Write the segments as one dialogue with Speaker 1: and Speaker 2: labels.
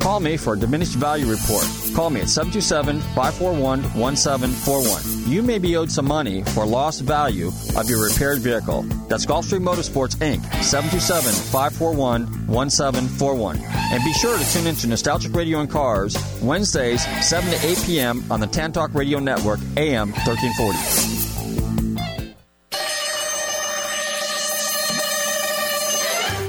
Speaker 1: call me for a diminished value report. Call me at 727 541 1741. You may be owed some money for lost value of your repaired vehicle. That's Gulfstream Motorsports Inc. 727 541 1741. And be sure to tune into Nostalgic Radio and Cars Wednesdays, 7 to 8 p.m. on the Tantalk Radio Network, AM 1340.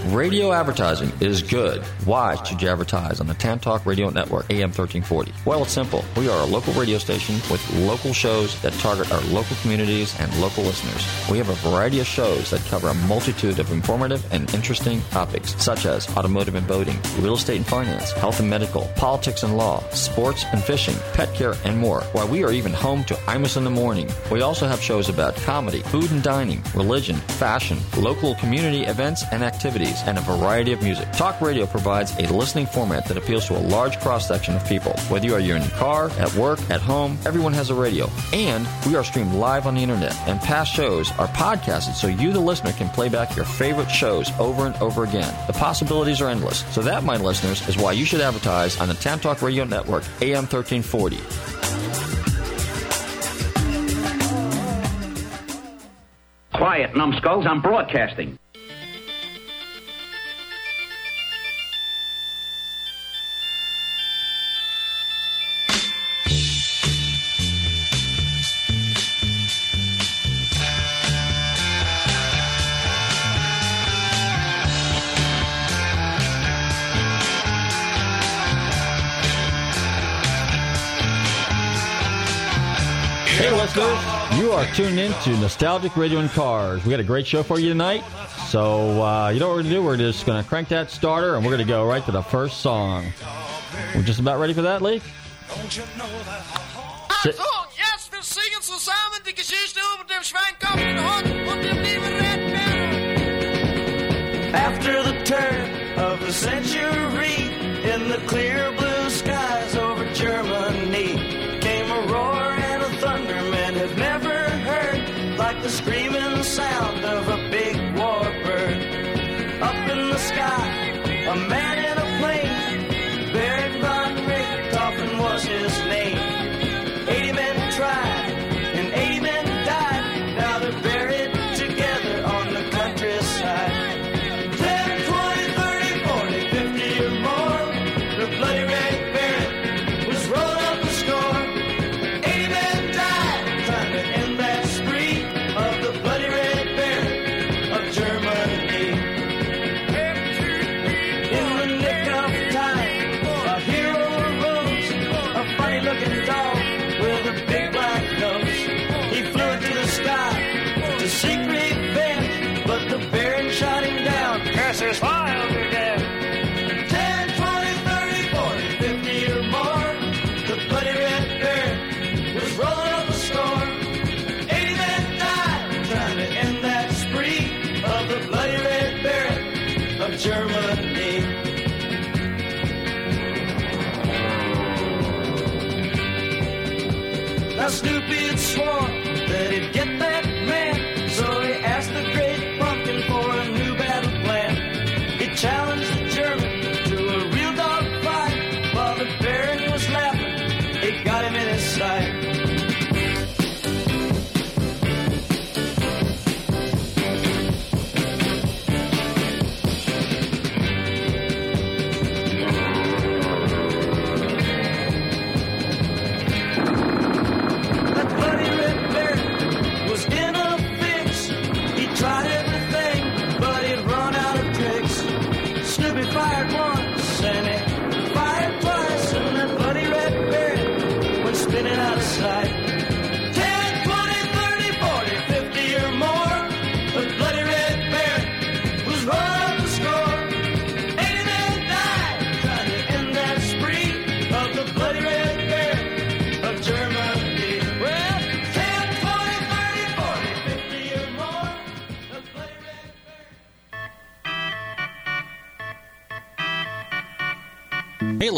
Speaker 1: Radio advertising is good. Why should you advertise on the Tan Talk Radio Network, AM 1340? Well, it's simple. We are a local radio station with local shows that target our local communities and local listeners. We have a variety of shows that cover a multitude of informative and interesting topics, such as automotive and boating, real estate and finance, health and medical, politics and law, sports and fishing, pet care, and more. Why we are even home to Imus in the Morning. We also have shows about comedy, food and dining, religion, fashion, local community events and activities, and a variety of music. Talk radio provides a listening format that appeals to a large cross section of people. Whether you are in your car, at work, at home, everyone has a radio. And we are streamed live on the internet. And past shows are podcasted so you, the listener, can play back your favorite shows over and over again. The possibilities are endless. So that, my listeners, is why you should advertise on the Tan Talk Radio Network, AM 1340.
Speaker 2: Quiet, numbskulls. I'm broadcasting.
Speaker 1: Are tuned in to Nostalgic Radio and Cars. We got a great show for you tonight. So, uh, you know what we're going to do? We're just going to crank that starter and we're going to go right to the first song. We're just about ready for that, Lee? Sit-
Speaker 3: So, jetzt wir singen zusammen die Geschichte über den Schweinkopf und Hund und dem lieben Red
Speaker 4: After the turn of the century, in the clear blue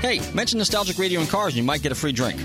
Speaker 1: Hey, mention Nostalgic Radio and Cars and you might get a free drink.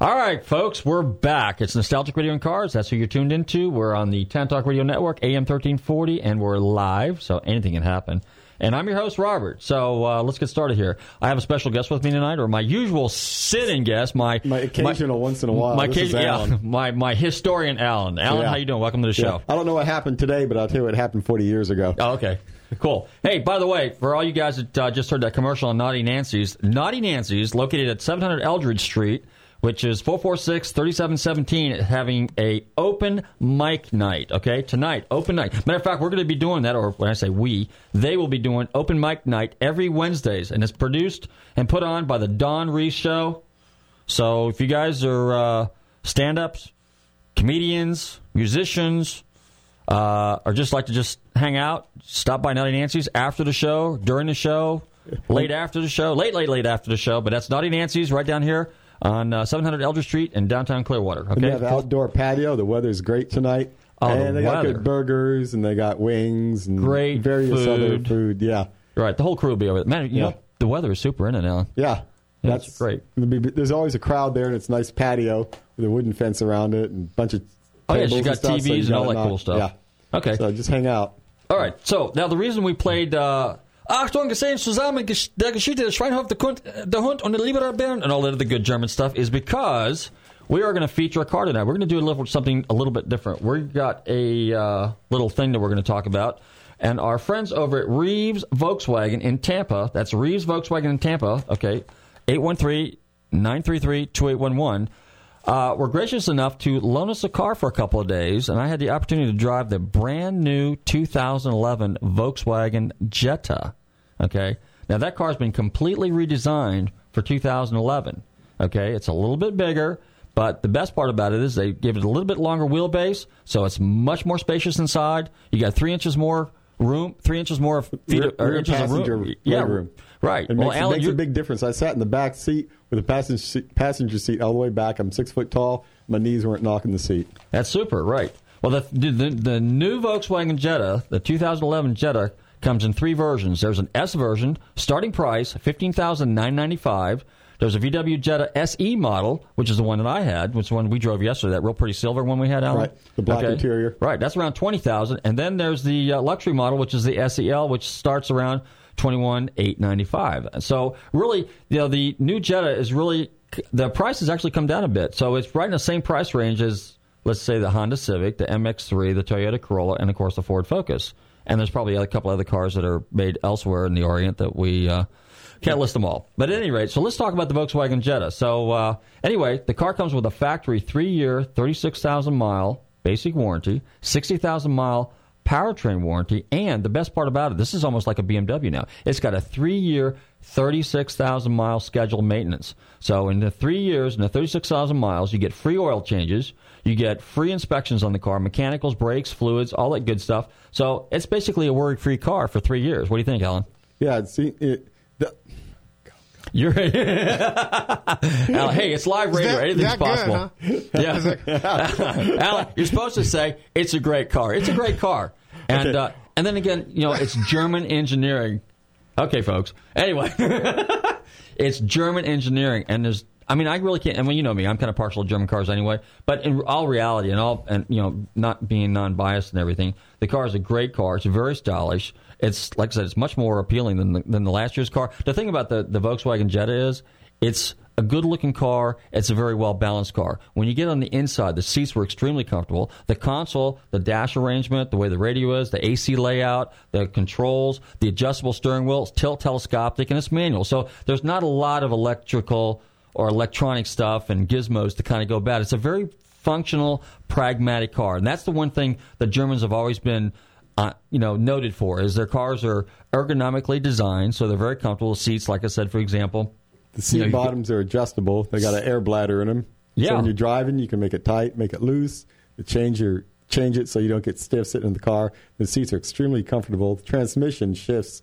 Speaker 1: All right, folks, we're back. It's Nostalgic Radio and Cars. That's who you're tuned into. We're on the Tan Talk Radio Network, AM 1340, and we're live, so anything can happen. And I'm your host, Robert. So uh, let's get started here. I have a special guest with me tonight, or my usual sit-in guest, my
Speaker 5: my occasional once in a while.
Speaker 1: My,
Speaker 5: this is Alan.
Speaker 1: yeah, my my historian, Alan. Alan,
Speaker 5: Yeah.
Speaker 1: how you doing? Welcome to the show.
Speaker 5: Yeah. I don't know what happened today, but I'll tell you what happened 40 years ago.
Speaker 1: Oh, okay. Cool. Hey, by the way, for all you guys that uh, just heard that commercial on Naughty Nancy's, Naughty Nancy's, located at 700 Eldridge Street, which is 446-3717, is having a open mic night, okay? Tonight, open night. Matter of fact, we're going to be doing that, or when I say we, they will be doing open mic night every Wednesdays, and it's produced and put on by the Don Reese Show. So if you guys are uh, stand-ups, comedians, musicians, uh, or just like to just hang out, stop by Naughty Nancy's after the show, during the show, late after the show, late, late, late after the show. But that's Naughty Nancy's right down here on uh, 700 Elder Street in downtown Clearwater.
Speaker 5: And they
Speaker 1: Okay,
Speaker 5: have outdoor patio. The weather's great tonight.
Speaker 1: Oh, the
Speaker 5: and they got good burgers and they got wings and
Speaker 1: Great
Speaker 5: various other
Speaker 1: food.
Speaker 5: food. Yeah.
Speaker 1: right. The whole crew will be over there. Man, you
Speaker 5: Yeah.
Speaker 1: know the weather is super in it, Alan.
Speaker 5: Yeah.
Speaker 1: That's, it's great.
Speaker 5: be- There's always a crowd there and it's a nice patio with a wooden fence around it and a bunch of
Speaker 1: Oh yeah,
Speaker 5: and
Speaker 1: got
Speaker 5: so
Speaker 1: TVs
Speaker 5: you
Speaker 1: and all that cool stuff.
Speaker 5: Yeah.
Speaker 1: Okay.
Speaker 5: So just hang out.
Speaker 1: All right. So now the reason we played uh, Achtung gesehen zusammen der Geschichte des Schweinhof der, Kund, der Hund und der Lieber Bären and all that other good German stuff is because we are going to feature a car tonight. We're going to do a little something a little bit different. We've got a uh, little thing that we're going to talk about. And our friends over at Reeves Volkswagen in Tampa, that's Reeves Volkswagen in Tampa, okay, 813 933 2811 uh, were gracious enough to loan us a car for a couple of days, and I had the opportunity to drive the brand new 2011 Volkswagen Jetta. Okay, now that car's been completely redesigned for 2011. Okay, it's a little bit bigger, but the best part about it is they give it a little bit longer wheelbase, so it's much more spacious inside. You got three inches more room, three inches more feet,
Speaker 5: Rear, rear
Speaker 1: inches of room. Yeah,
Speaker 5: room.
Speaker 1: Right.
Speaker 5: It
Speaker 1: well,
Speaker 5: makes, it makes a big difference. I sat in the back seat with a passenger seat, passenger seat all the way back. I'm six foot tall. My knees weren't knocking the seat.
Speaker 1: That's super, right? Well, the, the the new Volkswagen Jetta, the 2011 Jetta, comes in three versions. There's an S version, starting price fifteen thousand nine ninety five. There's a VW Jetta SE model, which is the one that I had, which is the one we drove yesterday. That real pretty silver one we had, Alan.
Speaker 5: Right, the black interior.
Speaker 1: Right, that's around twenty thousand. And then there's the uh, luxury model, which is the SEL, which starts around twenty one eight ninety five. So really, you know, the new Jetta is really the price has actually come down a bit. So it's right in the same price range as let's say the Honda Civic, the MX3, the Toyota Corolla, and of course the Ford Focus. And there's probably a couple other cars that are made elsewhere in the Orient that we uh, can't list them all. But at any rate, so let's talk about the Volkswagen Jetta. So uh, anyway, the car comes with a factory three-year, 36,000 mile basic warranty, 60,000 mile powertrain warranty, and the best part about it, this is almost like a BMW now. It's got a three-year, 36,000 mile scheduled maintenance. So in the three years, in the 36,000 miles, you get free oil changes, you get free inspections on the car, mechanicals, brakes, fluids, all that good stuff. So it's basically a worry-free car for three years. What do you think, Alan?
Speaker 5: Yeah, see, it, the,
Speaker 1: You're Alan, hey, it's live radio.
Speaker 6: that-
Speaker 1: Anything's
Speaker 6: that good,
Speaker 1: possible. Yeah, Alan, you're supposed to say it's a great car. It's a great car, and
Speaker 5: Okay.
Speaker 1: uh, and then again, you know, it's German engineering. Okay, folks. Anyway, it's German engineering, and there's. I mean, I really can't. I mean, you know me. I'm kind of partial to German cars anyway. But in all reality, and all, and you know, not being non-biased and everything, the car is a great car. It's very stylish. It's like I said, it's much more appealing than the, than the last year's car. The thing about the the Volkswagen Jetta is, It's a good looking car. It's a very well balanced car. When you get on the inside, the seats were extremely comfortable. The console, the dash arrangement, the way the radio is, the AC layout, the controls, the adjustable steering wheel, it's tilt telescopic, and it's manual. So there's not a lot of electrical or electronic stuff and gizmos to kind of go bad. It's a very functional, pragmatic car, and that's the one thing the Germans have always been. Uh, you know, noted for is their cars are ergonomically designed, so they're very comfortable. Seats, like I said, for example,
Speaker 5: The seat
Speaker 1: You know,
Speaker 5: bottoms are adjustable. They got an air bladder in them.
Speaker 1: Yeah.
Speaker 5: So when you're driving, you can make it tight, make it loose. You change your change it so you don't get stiff sitting in the car. The seats are extremely comfortable. The transmission shifts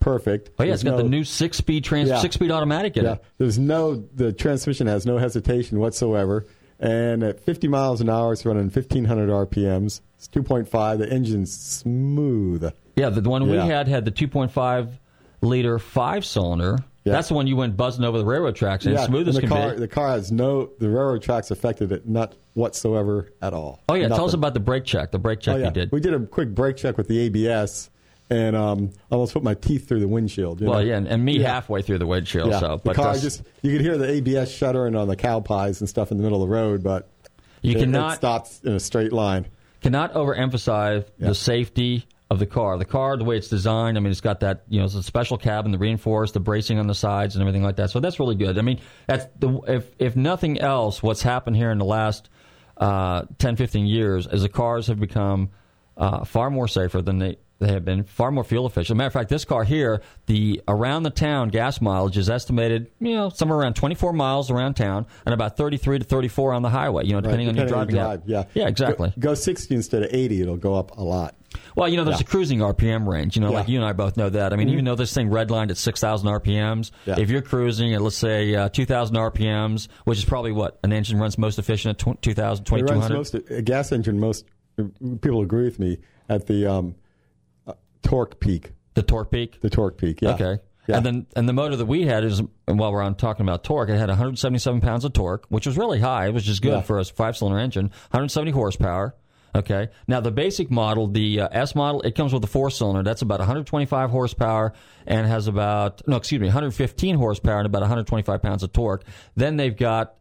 Speaker 5: perfect.
Speaker 1: Oh yeah, it's
Speaker 5: There's
Speaker 1: got the new six speed trans
Speaker 5: Yeah.
Speaker 1: six speed automatic in
Speaker 5: Yeah,
Speaker 1: it.
Speaker 5: there's no the transmission has no hesitation whatsoever, and at 50 miles an hour, it's running 1500 RPMs. It's 2.5. The engine's smooth.
Speaker 1: Yeah, the, one we
Speaker 5: Yeah.
Speaker 1: had had the 2.5 liter five cylinder.
Speaker 5: Yeah.
Speaker 1: That's the one you went buzzing over the railroad tracks
Speaker 5: yeah,
Speaker 1: smooth as
Speaker 5: and the
Speaker 1: can
Speaker 5: car
Speaker 1: be.
Speaker 5: the car has no the railroad tracks affected it not whatsoever at all.
Speaker 1: oh yeah, tell us
Speaker 5: Nothing.
Speaker 1: about the brake check. The brake check
Speaker 5: Oh, yeah.
Speaker 1: you did.
Speaker 5: We did a quick brake check with the ABS, and um, almost put my teeth through the windshield. you
Speaker 1: well,
Speaker 5: know?
Speaker 1: yeah, and, and me
Speaker 5: Yeah.
Speaker 1: halfway through the windshield.
Speaker 5: Yeah,
Speaker 1: So,
Speaker 5: the car just you could hear the ABS shuddering on the cow pies and stuff in the middle of the road, but
Speaker 1: you
Speaker 5: it,
Speaker 1: cannot
Speaker 5: it stops in a straight line.
Speaker 1: cannot overemphasize
Speaker 5: Yeah.
Speaker 1: the safety of the car. The car, the way it's designed, I mean, it's got that you know, it's a special cabin, the reinforced, the bracing on the sides, and everything like that. So that's really good. I mean, that's the if if nothing else, what's happened here in the last uh, 10, 15 years is the cars have become uh, far more safer than they. They have been far more fuel efficient. Matter of fact, this car here, the around the town gas mileage is estimated, you know, somewhere around 24 miles around town and about 33 to 34 on the highway. You know, depending on your driving.
Speaker 5: drive. Yeah,
Speaker 1: yeah, exactly.
Speaker 5: Go, go 60 instead of 80, it'll go up a lot.
Speaker 1: Well, you know, there's
Speaker 5: Yeah.
Speaker 1: a cruising RPM range. You know,
Speaker 5: Yeah.
Speaker 1: like you and I both know that. I mean, even though this thing redlined at 6,000 RPMs,
Speaker 5: Yeah.
Speaker 1: if you're cruising at, let's say, uh, 2,000 RPMs, which is probably what an engine runs most efficient at tw- 2,000,
Speaker 5: It runs
Speaker 1: 2,200.
Speaker 5: most a gas engine. Most people agree with me at the um, torque peak.
Speaker 1: the torque peak.
Speaker 5: The torque peak. Yeah.
Speaker 1: Okay.
Speaker 5: Yeah.
Speaker 1: And then and the motor that we had is, and while we're on talking about torque, it had 177 pounds of torque, which was really high. It was just good
Speaker 5: Yeah.
Speaker 1: for a five cylinder engine. 170 horsepower. Okay. Now the basic model, the uh, S model, it comes with a four cylinder. That's about 125 horsepower and has about no, excuse me, 115 horsepower and about 125 pounds of torque. Then they've got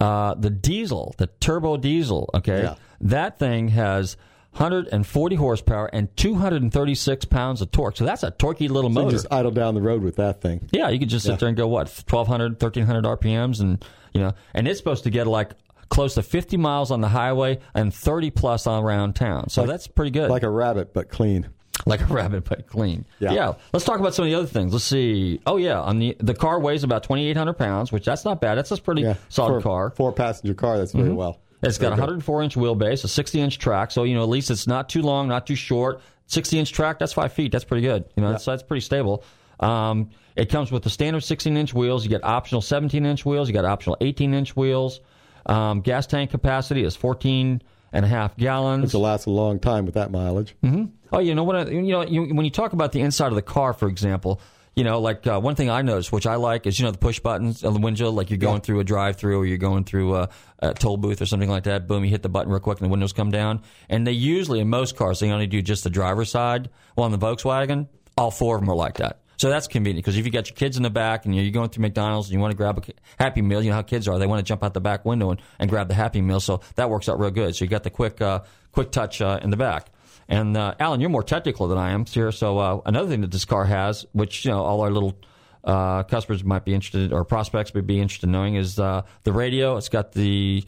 Speaker 1: uh, the diesel, the turbo diesel. Okay.
Speaker 5: Yeah.
Speaker 1: That thing has 140 horsepower and 236 pounds of torque. So that's a torquey little
Speaker 5: So you
Speaker 1: motor.
Speaker 5: just idle down the road with that thing.
Speaker 1: Yeah, you could just sit
Speaker 5: Yeah.
Speaker 1: there and go what 1200, 1300 RPMs, and you know, and it's supposed to get like close to 50 miles on the highway and 30 plus on around town. So that's pretty good.
Speaker 5: Like a rabbit, but clean.
Speaker 1: like a rabbit, but clean.
Speaker 5: Yeah. yeah.
Speaker 1: Let's talk about some of the other things. Let's see. Oh yeah, on the the car weighs about 2800 pounds, which that's not bad. That's a pretty
Speaker 5: Yeah.
Speaker 1: solid
Speaker 5: For
Speaker 1: got
Speaker 5: Four passenger car. That's very mm-hmm. well.
Speaker 1: It's got a 104 inch wheelbase, a 60 inch track, so you know at least it's not too long, not too short. 60 inch track, that's five feet. That's pretty good. You know, that's, that's pretty stable. Um, it comes with the standard 16 inch wheels. You get optional 17 inch wheels. You got optional 18 inch wheels. Um, gas tank capacity is 14 and a half gallons.
Speaker 5: Which will last a long time with that mileage.
Speaker 1: Oh, you know what? I- You know, you, when you talk about the inside of the car, for example, you know, like uh, one thing I noticed, which I like, is you know the push buttons on the window. Like you're going through a drive-through, or you're going through a, a toll booth or something like that. Boom, you hit the button real quick, and the windows come down. And they usually, in most cars, they only do just the driver's side. Well, on the Volkswagen, all four of them are like that. So that's convenient because if you got your kids in the back and you're going through McDonald's and you want to grab a Happy Meal, you know how kids are. They want to jump out the back window and, and grab the Happy Meal. So that works out real good. So you got the quick, uh, quick touch uh, in the back. And uh, Alan, you're more technical than I am here. So uh, another thing that this car has, which you know all our little uh, customers might be interested or prospects would be interested in knowing, is uh, the radio. It's got the
Speaker 5: base.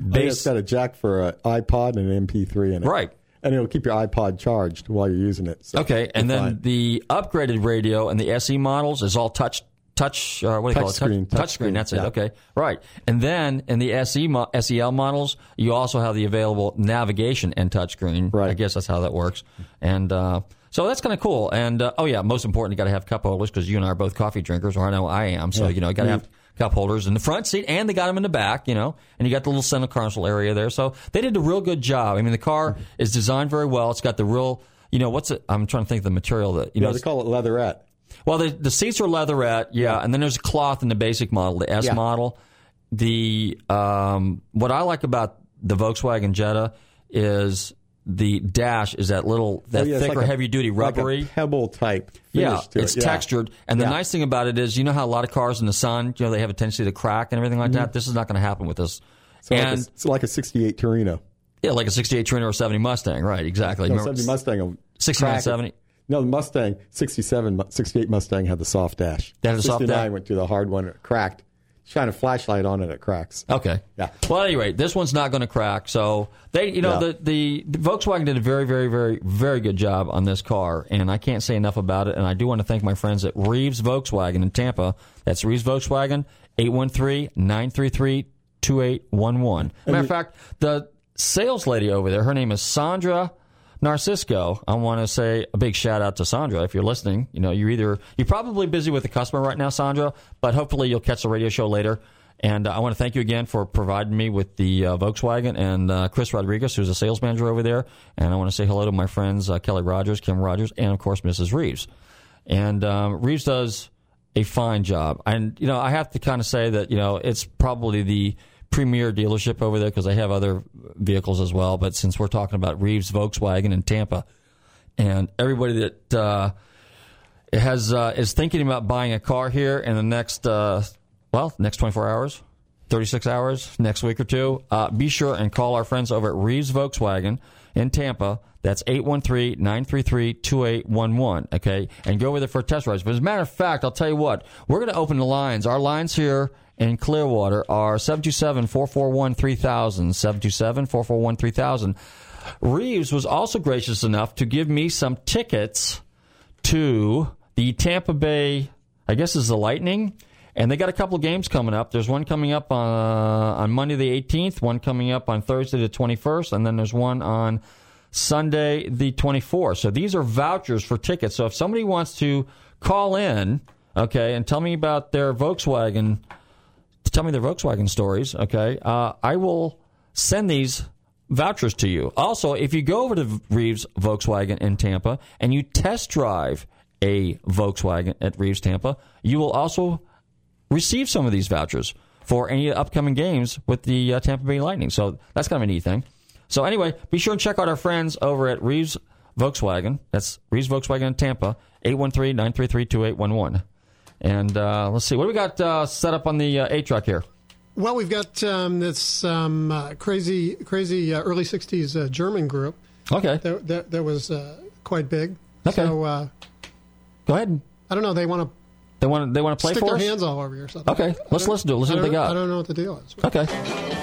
Speaker 5: think
Speaker 1: bass.
Speaker 5: It's got a jack for an iPod and an MP3 in it.
Speaker 1: Right.
Speaker 5: And it'll keep your iPod charged while you're using it. So
Speaker 1: Okay, and then
Speaker 5: fine.
Speaker 1: the upgraded radio and the SE models is all touch touch. Uh, what do you call it?
Speaker 5: Touch screen,
Speaker 1: Touch,
Speaker 5: touch
Speaker 1: screen.
Speaker 5: screen,
Speaker 1: That's it. Okay, right. And then in the SE mo- SEL models, you also have the available navigation and touchscreen.
Speaker 5: Right.
Speaker 1: I guess that's how that works. And uh, so that's kind of cool. And uh, oh yeah, most important, you got to have cup holders because you and I are both coffee drinkers, or I know I am. So
Speaker 5: Yeah.
Speaker 1: you know, you got to
Speaker 5: Mm.
Speaker 1: have cup holders in the front seat, and they got them in the back. You know, and you got the little center console area there. So they did a real good job. I mean, the car is designed very well. It's got the real. You know what's it? I'm trying to think of the material that you
Speaker 5: yeah,
Speaker 1: know.
Speaker 5: they call it leatherette.
Speaker 1: Well, the, the seats are leatherette, yeah, and then there's cloth in the basic model, the S
Speaker 5: Yeah.
Speaker 1: model. The um, what I like about the Volkswagen Jetta is the dash is that little that
Speaker 5: Oh, yeah,
Speaker 1: thicker,
Speaker 5: like
Speaker 1: heavy duty
Speaker 5: like a
Speaker 1: rubbery.
Speaker 5: pebble type.
Speaker 1: yeah, it's
Speaker 5: it. Yeah.
Speaker 1: textured, and the
Speaker 5: Yeah.
Speaker 1: nice thing about it is, you know how a lot of cars in the sun, you know, they have a tendency to crack and everything like that. This is not going to happen with this.
Speaker 5: So like a-
Speaker 1: and
Speaker 5: it's like a '68 Torino.
Speaker 1: yeah, like a '68 Torino or '70 Mustang, right? Exactly.
Speaker 5: No, 70 Mustang. will
Speaker 1: 69, 70.
Speaker 5: No, the Mustang, 67, 68 Mustang had the soft dash.
Speaker 1: That had a soft
Speaker 5: 69
Speaker 1: dash?
Speaker 5: went to the hard one, it cracked. Shine a flashlight on it, it cracks.
Speaker 1: Okay.
Speaker 5: Yeah.
Speaker 1: Well, at any rate, this one's not going to crack. So they, you know,
Speaker 5: Yeah.
Speaker 1: the, the the Volkswagen did a very, very, very, very good job on this car, and I can't say enough about it. And I do want to thank my friends at Reeves Volkswagen in Tampa. That's Reeves Volkswagen, 813-933-2811. Matter of fact, the sales lady over there, her name is Sandra Narcisco. I want to say a big shout out to Sandra if you're listening. You know, you're either you're probably busy with a customer right now, Sandra, but hopefully you'll catch the radio show later. And uh, I want to thank you again for providing me with the uh, Volkswagen and uh, Chris Rodriguez, who's a sales manager over there. And I want to say hello to my friends uh, Kelly Rogers, Kim Rogers, and of course Mrs. Reeves. And um, Reeves does a fine job. And you know, I have to kind of say that you know it's probably the premier dealership over there because they have other vehicles as well. But since we're talking about Reeves Volkswagen in Tampa, and everybody that uh, has uh, is thinking about buying a car here in the next uh, well next 24 hours 36 hours next week or two uh, be sure and call our friends over at reeves volkswagen in tampa that's 813-933-2811 okay? And go over there for a test ride. But as a matter of fact i'll tell you what we're going to open the lines. Our lines here in clearwater are 727-441-3000 727-441-3000 reeves was also gracious enough to give me some tickets to the Tampa Bay, I guess is the Lightning, and they got a couple of games coming up. There's one coming up on uh, on Monday the 18th, one coming up on Thursday the 21st, and then there's one on Sunday the 24th. So these are vouchers for tickets. So if somebody wants to call in, okay, and tell me about their Volkswagen, tell me their Volkswagen stories, okay, uh, I will send these vouchers to you. Also, if you go over to Reeves Volkswagen in Tampa and you test drive a Volkswagen at Reeves Tampa, you will also receive some of these vouchers for any upcoming games with the uh, Tampa Bay Lightning. So that's kind of a neat thing. So anyway, be sure and check out our friends over at Reeves Volkswagen. That's Reeves Volkswagen in Tampa, 813-933-2811. And uh, let's see, what do we got uh, set up on the uh, A truck here?
Speaker 6: Well, we've got um, this um, uh, crazy, crazy uh, early '60s uh, German group
Speaker 1: Okay,
Speaker 6: that that, that was uh, quite big.
Speaker 1: Okay.
Speaker 6: So uh,
Speaker 1: go ahead.
Speaker 6: I don't know. They want
Speaker 1: They want they want
Speaker 6: to
Speaker 1: to play
Speaker 6: stick
Speaker 1: for
Speaker 6: their
Speaker 1: us.
Speaker 6: hands all over you or something.
Speaker 1: Okay, let's listen to it. Let's see what they got.
Speaker 6: I don't know what the deal is.
Speaker 1: Okay.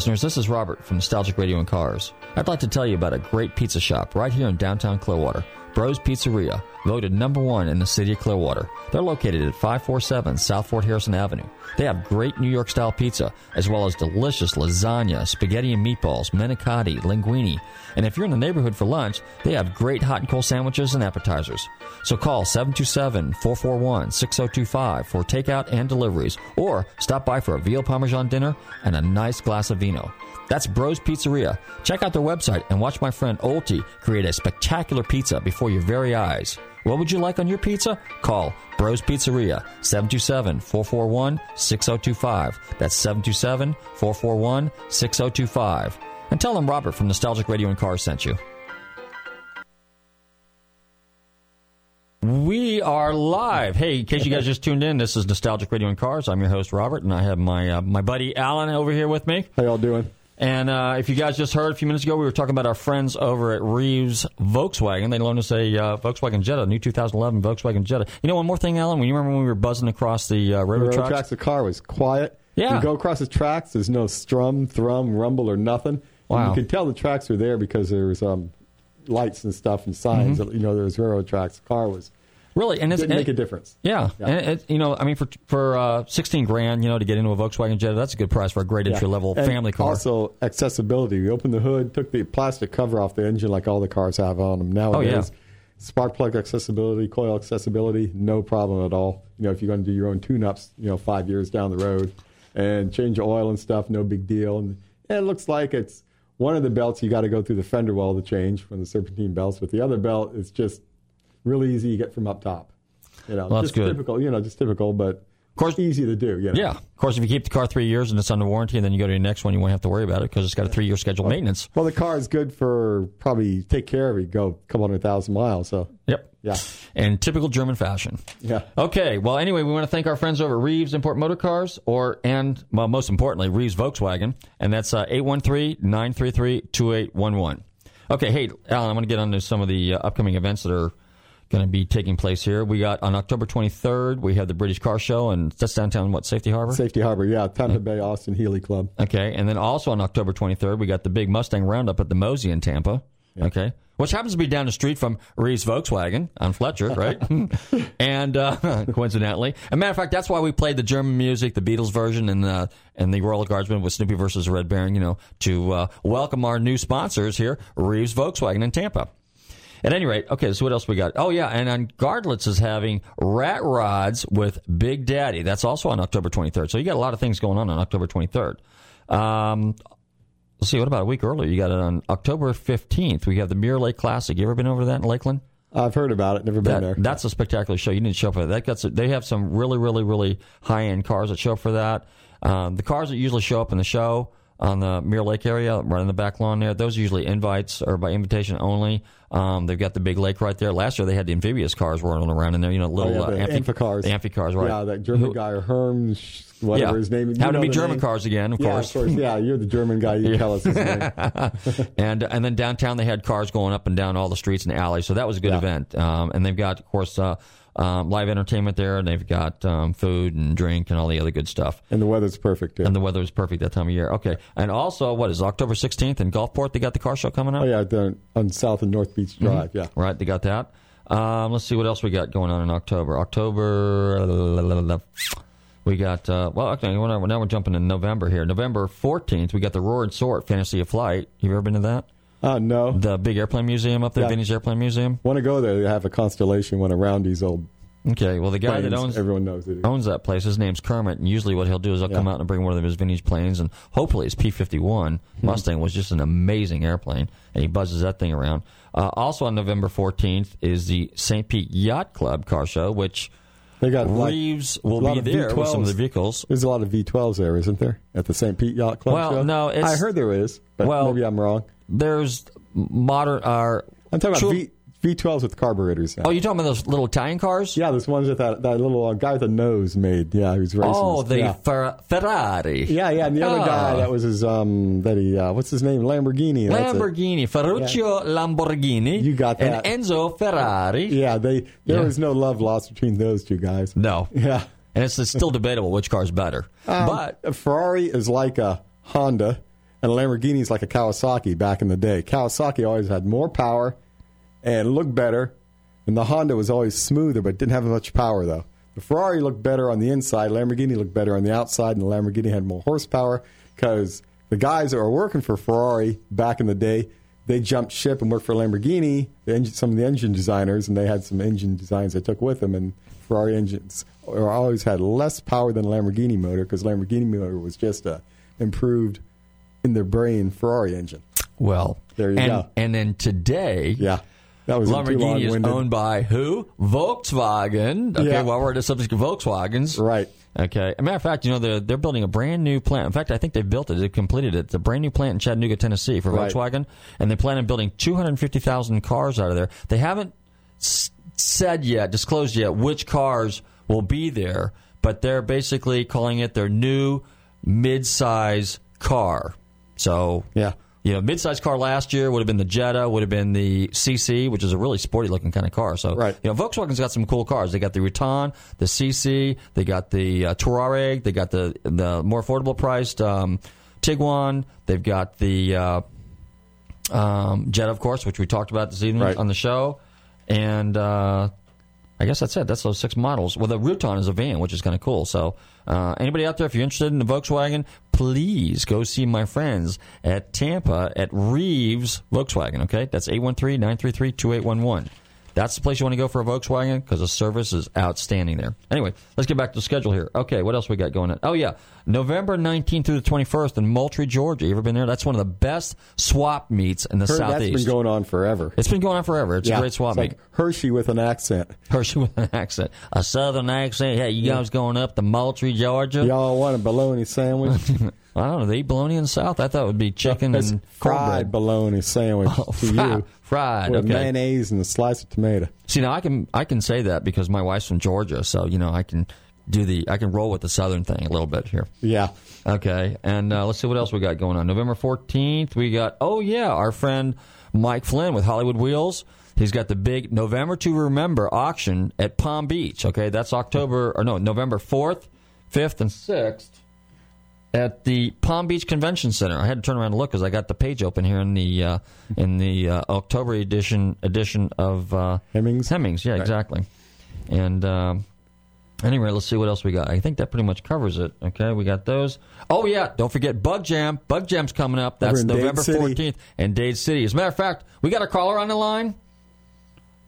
Speaker 1: Listeners, this is Robert from Nostalgic Radio and Cars. I'd like to tell you about a great pizza shop right here in downtown Clearwater, Bros Pizzeria, voted number one in the city of Clearwater. They're located at 547 South Fort Harrison Avenue. They have great New York style pizza, as well as delicious lasagna, spaghetti and meatballs, manicotti, linguine. And if you're in the neighborhood for lunch, they have great hot and cold sandwiches and appetizers. So call 727 441 6025 for takeout and deliveries, or stop by for a veal parmesan dinner and a nice glass of vino. That's Bros Pizzeria. Check out their website and watch my friend Olti create a spectacular pizza before your very eyes. What would you like on your pizza? Call Bros Pizzeria 727 441 6025. That's 727 441 6025. And tell them Robert from Nostalgic Radio and Cars sent you. We are live. Hey, in case you guys just tuned in, this is Nostalgic Radio and Cars. I'm your host Robert, and I have my uh, my buddy Alan over here with me.
Speaker 5: How y'all doing?
Speaker 1: And uh, if you guys just heard a few minutes ago, we were talking about our friends over at Reeves Volkswagen. They loaned us a uh, Volkswagen Jetta, new 2011 Volkswagen Jetta. You know, one more thing, Alan. When you remember when we were buzzing across the uh, railroad
Speaker 5: Railroad
Speaker 1: tracks?
Speaker 5: tracks, the car was quiet.
Speaker 1: Yeah.
Speaker 5: You go across the tracks, there's no strum, thrum, rumble, or nothing. And
Speaker 1: Wow.
Speaker 5: you could tell the tracks were there because there was um, lights and stuff and signs.
Speaker 1: Mm-hmm.
Speaker 5: You know, there was railroad tracks. The car was
Speaker 1: Really, and it's
Speaker 5: didn't
Speaker 1: and
Speaker 5: make
Speaker 1: it-
Speaker 5: a difference.
Speaker 1: Yeah,
Speaker 5: Yeah.
Speaker 1: and it, you know, I mean, for for uh, sixteen grand, you know, to get into a Volkswagen Jetta, that's a good price for a great
Speaker 5: Yeah.
Speaker 1: entry level
Speaker 5: And
Speaker 1: family car.
Speaker 5: Also, accessibility. We opened the hood, took the plastic cover off the engine like all the cars have on them nowadays.
Speaker 1: Oh, yeah.
Speaker 5: Spark plug accessibility, coil accessibility, no problem at all. You know, if you're going to do your own tune-ups, you know, five years down the road, and change your oil and stuff, no big deal. And it looks like it's one of the belts you got to go through the fender well to change from the serpentine belts, but the other belt is just really easy to get from up top. You know,
Speaker 1: Well, that's
Speaker 5: just
Speaker 1: good.
Speaker 5: typical. You know, just typical, but of
Speaker 1: course-
Speaker 5: easy to do. You know?
Speaker 1: yeah, of course, if you keep the car three years and it's under warranty, and then you go to your next one, you won't have to worry about it because it's got a three year scheduled maintenance.
Speaker 5: Well, the car is good for probably take care of it. Go a couple hundred thousand miles. So
Speaker 1: Yep.
Speaker 5: yeah,
Speaker 1: In typical German fashion.
Speaker 5: yeah.
Speaker 1: Okay, well, anyway, we want to thank our friends over at Reeves Import Motor Cars, or and well, most importantly, Reeves Volkswagen, and that's uh, eight one three nine three three two eight one one. Okay, hey, Alan, I'm going to get on to some of the uh, upcoming events that are going to be taking place here. We got on October 23rd, we have the British Car Show, and that's downtown what Safety Harbor.
Speaker 5: Safety Harbor, yeah. Tampa Bay Austin Healey Club.
Speaker 1: Okay, and then also on October 23rd, we got the big Mustang Roundup at the MOSI in Tampa. Okay, which happens to be down the street from Reeves Volkswagen on Fletcher, right? and uh, coincidentally, a matter of fact, that's why we played the German music, the Beatles version, and uh, and the Royal Guardsmen with Snoopy versus Red Baron. You know, to uh, welcome our new sponsors here, Reeves Volkswagen in Tampa. At any rate, okay, so what else we got? Oh, yeah, and on Garlits is having Rat Rods with Big Daddy. That's also on October 23rd. So you got a lot of things going on on October 23rd. Um, let's see, what about a week earlier? You got it on October 15th. We have the Mirror Lake Classic. You ever been over that in Lakeland?
Speaker 5: I've heard about it. Never been
Speaker 1: That-
Speaker 5: there.
Speaker 1: That's a spectacular show. You need to show up for that. that gets, they have some really, really, really high end cars that show up for that. Um, the cars that usually show up in the show on the Mirror Lake area, right on the back lawn there, those are usually invites or by invitation only. Um, they've got the big lake right there. Last year they had the amphibious cars rolling around in there. You know,
Speaker 5: Oh,
Speaker 1: little
Speaker 5: yeah,
Speaker 1: uh,
Speaker 5: the
Speaker 1: amphi-
Speaker 5: amphicars.
Speaker 1: The amphicars, right?
Speaker 5: Yeah, that German
Speaker 1: Who-
Speaker 5: guy or Herm, whatever
Speaker 1: yeah.
Speaker 5: his name is. You
Speaker 1: to be German
Speaker 5: name?
Speaker 1: cars again, of
Speaker 5: yeah,
Speaker 1: course.
Speaker 5: Of course. Yeah, you're the German guy. You tell us his name.
Speaker 1: and and then downtown they had cars going up and down all the streets and alleys, so that was a good event. Um, and they've got, of course, uh, um, live entertainment there, and they've got um, food and drink and all the other good stuff.
Speaker 5: And the weather's perfect, too.
Speaker 1: And the weather was perfect that time of year. Okay, and also what is October sixteenth in Gulfport? They got the car show coming up.
Speaker 5: oh, yeah, the, on South and North Beach Drive, yeah.
Speaker 1: Right, they got that. Um, let's see what else we got going on in October. October. We got uh, well. Okay, now we're, jumping in November here. November fourteenth, we got the Roar and Soar Fantasy of Flight. You ever been to that?
Speaker 5: Oh, no.
Speaker 1: The big airplane museum up there,
Speaker 5: Yeah.
Speaker 1: Vinny's Airplane Museum.
Speaker 5: Want to go there. They have a constellation, one around these old
Speaker 1: Okay, well the guy
Speaker 5: planes.
Speaker 1: that owns
Speaker 5: Everyone knows it.
Speaker 1: owns that place, his name's Kermit, and usually what he'll do is he'll come out and bring one of his vintage planes, and hopefully his P fifty one
Speaker 5: Hmm.
Speaker 1: Mustang was just an amazing airplane, and he buzzes that thing around. Uh, also on November fourteenth is the St. Pete Yacht Club car show, which
Speaker 5: They got like,
Speaker 1: Reeves
Speaker 5: a
Speaker 1: will be there with some of the vehicles.
Speaker 5: There's a lot of V12s there, isn't there? At the St. Pete Yacht Club
Speaker 1: Well,
Speaker 5: show?
Speaker 1: no, it's-
Speaker 5: I heard there is, but
Speaker 1: Well-
Speaker 5: maybe I'm wrong.
Speaker 1: There's modern. Uh,
Speaker 5: I'm talking about v, V12s with carburetors. now.
Speaker 1: Oh, you talking about those little Italian cars?
Speaker 5: Yeah, those ones that that, that little uh, guy with the nose made. Yeah, he was racing.
Speaker 1: Oh, the
Speaker 5: yeah.
Speaker 1: Fer- Ferrari.
Speaker 5: yeah, yeah, and the other
Speaker 1: Ah.
Speaker 5: guy that was his um that he uh, what's his name Lamborghini.
Speaker 1: Lamborghini, Ferruccio Lamborghini.
Speaker 5: You got that.
Speaker 1: And Enzo Ferrari.
Speaker 5: Yeah, they there
Speaker 1: Yeah.
Speaker 5: was no love lost between those two guys.
Speaker 1: No.
Speaker 5: Yeah,
Speaker 1: And it's, it's still debatable which car's better.
Speaker 5: Um,
Speaker 1: but
Speaker 5: Ferrari is like a Honda, and a Lamborghini's like a Kawasaki back in the day. Kawasaki always had more power and looked better, and the Honda was always smoother but didn't have as much power though. The Ferrari looked better on the inside, Lamborghini looked better on the outside, and the Lamborghini had more horsepower because the guys that were working for Ferrari back in the day, they jumped ship and worked for Lamborghini, engine, some of the engine designers, and they had some engine designs they took with them, and Ferrari engines always had less power than Lamborghini motor because Lamborghini motor was just a improved in their brain Ferrari engine.
Speaker 1: Well,
Speaker 5: There you
Speaker 1: and,
Speaker 5: go.
Speaker 1: And then today,
Speaker 5: Yeah. That was
Speaker 1: Lamborghini is owned by who? Volkswagen. Okay,
Speaker 5: Yeah.
Speaker 1: while we're at the subject of Volkswagens.
Speaker 5: Right.
Speaker 1: Okay. As a matter of fact, you know, they're, they're building a brand new plant. In fact, I think they've built it. They've completed it. It's a brand new plant in Chattanooga, Tennessee for
Speaker 5: Right.
Speaker 1: Volkswagen. And they plan on building 250,000 cars out of there. They haven't s- said yet, disclosed yet, which cars will be there, but they're basically calling it their new mid-size car. So,
Speaker 5: Yeah.
Speaker 1: you know, mid-sized car last year would have been the Jetta, would have been the CC, which is a really sporty-looking kind of car. So,
Speaker 5: Right.
Speaker 1: you know, Volkswagen's got some cool cars. They got the Routan, the CC, they got the uh, Touareg, they got the the more affordable priced um, Tiguan, they've got the uh, um, Jetta, of course, which we talked about this evening
Speaker 5: Right.
Speaker 1: on the show, and uh, I guess that's it. That's those six models. Well, the Routan is a van, which is kind of cool. So, uh, anybody out there, if you're interested in the Volkswagen, please go see my friends at Tampa at Reeves Volkswagen. Okay, that's 813-933-2811. That's the place you want to go for a Volkswagen because the service is outstanding there. Anyway, let's get back to the schedule here. Okay, what else we got going on? Oh yeah, November 19th through the 21st in Moultrie, Georgia. You ever been there? That's one of the best swap meets in the
Speaker 5: Heard
Speaker 1: southeast.
Speaker 5: that's been going on forever.
Speaker 1: it's been going on forever. It's a great swap
Speaker 5: it's
Speaker 1: meet.
Speaker 5: like Hershey with an accent.
Speaker 1: Hershey with an accent, a southern accent. Hey, you guys going up to Moultrie, Georgia?
Speaker 5: Y'all want a bologna sandwich?
Speaker 1: I don't know. They eat bologna in the South. I thought it would be chicken and
Speaker 5: fried bologna sandwich oh, to
Speaker 1: Fried,
Speaker 5: you.
Speaker 1: Fried.
Speaker 5: With
Speaker 1: Okay.
Speaker 5: mayonnaise and a slice of tomato.
Speaker 1: See, now I can I can say that because my wife's from Georgia, so you know I can do the I can roll with the Southern thing a little bit here.
Speaker 5: Yeah.
Speaker 1: Okay, and uh, let's see what else we got going on. November fourteenth, we got oh yeah, our friend Mike Flynn with Hollywood Wheels. He's got the big November to Remember auction at Palm Beach. Okay, that's October or no November fourth, fifth, and sixth at the Palm Beach Convention Center. I had to turn around and look because I got the page open here in the uh, in the uh, October edition edition of uh,
Speaker 5: Hemmings?
Speaker 1: Hemmings, yeah, exactly. And um, anyway, let's see what else we got. I think that pretty much covers it. Okay, we got those. Oh yeah, don't forget Bug Jam. Bug Jam's coming up. That's
Speaker 5: Over in Dade
Speaker 1: November fourteenth in Dade City. As a matter of fact, we got a caller on the line.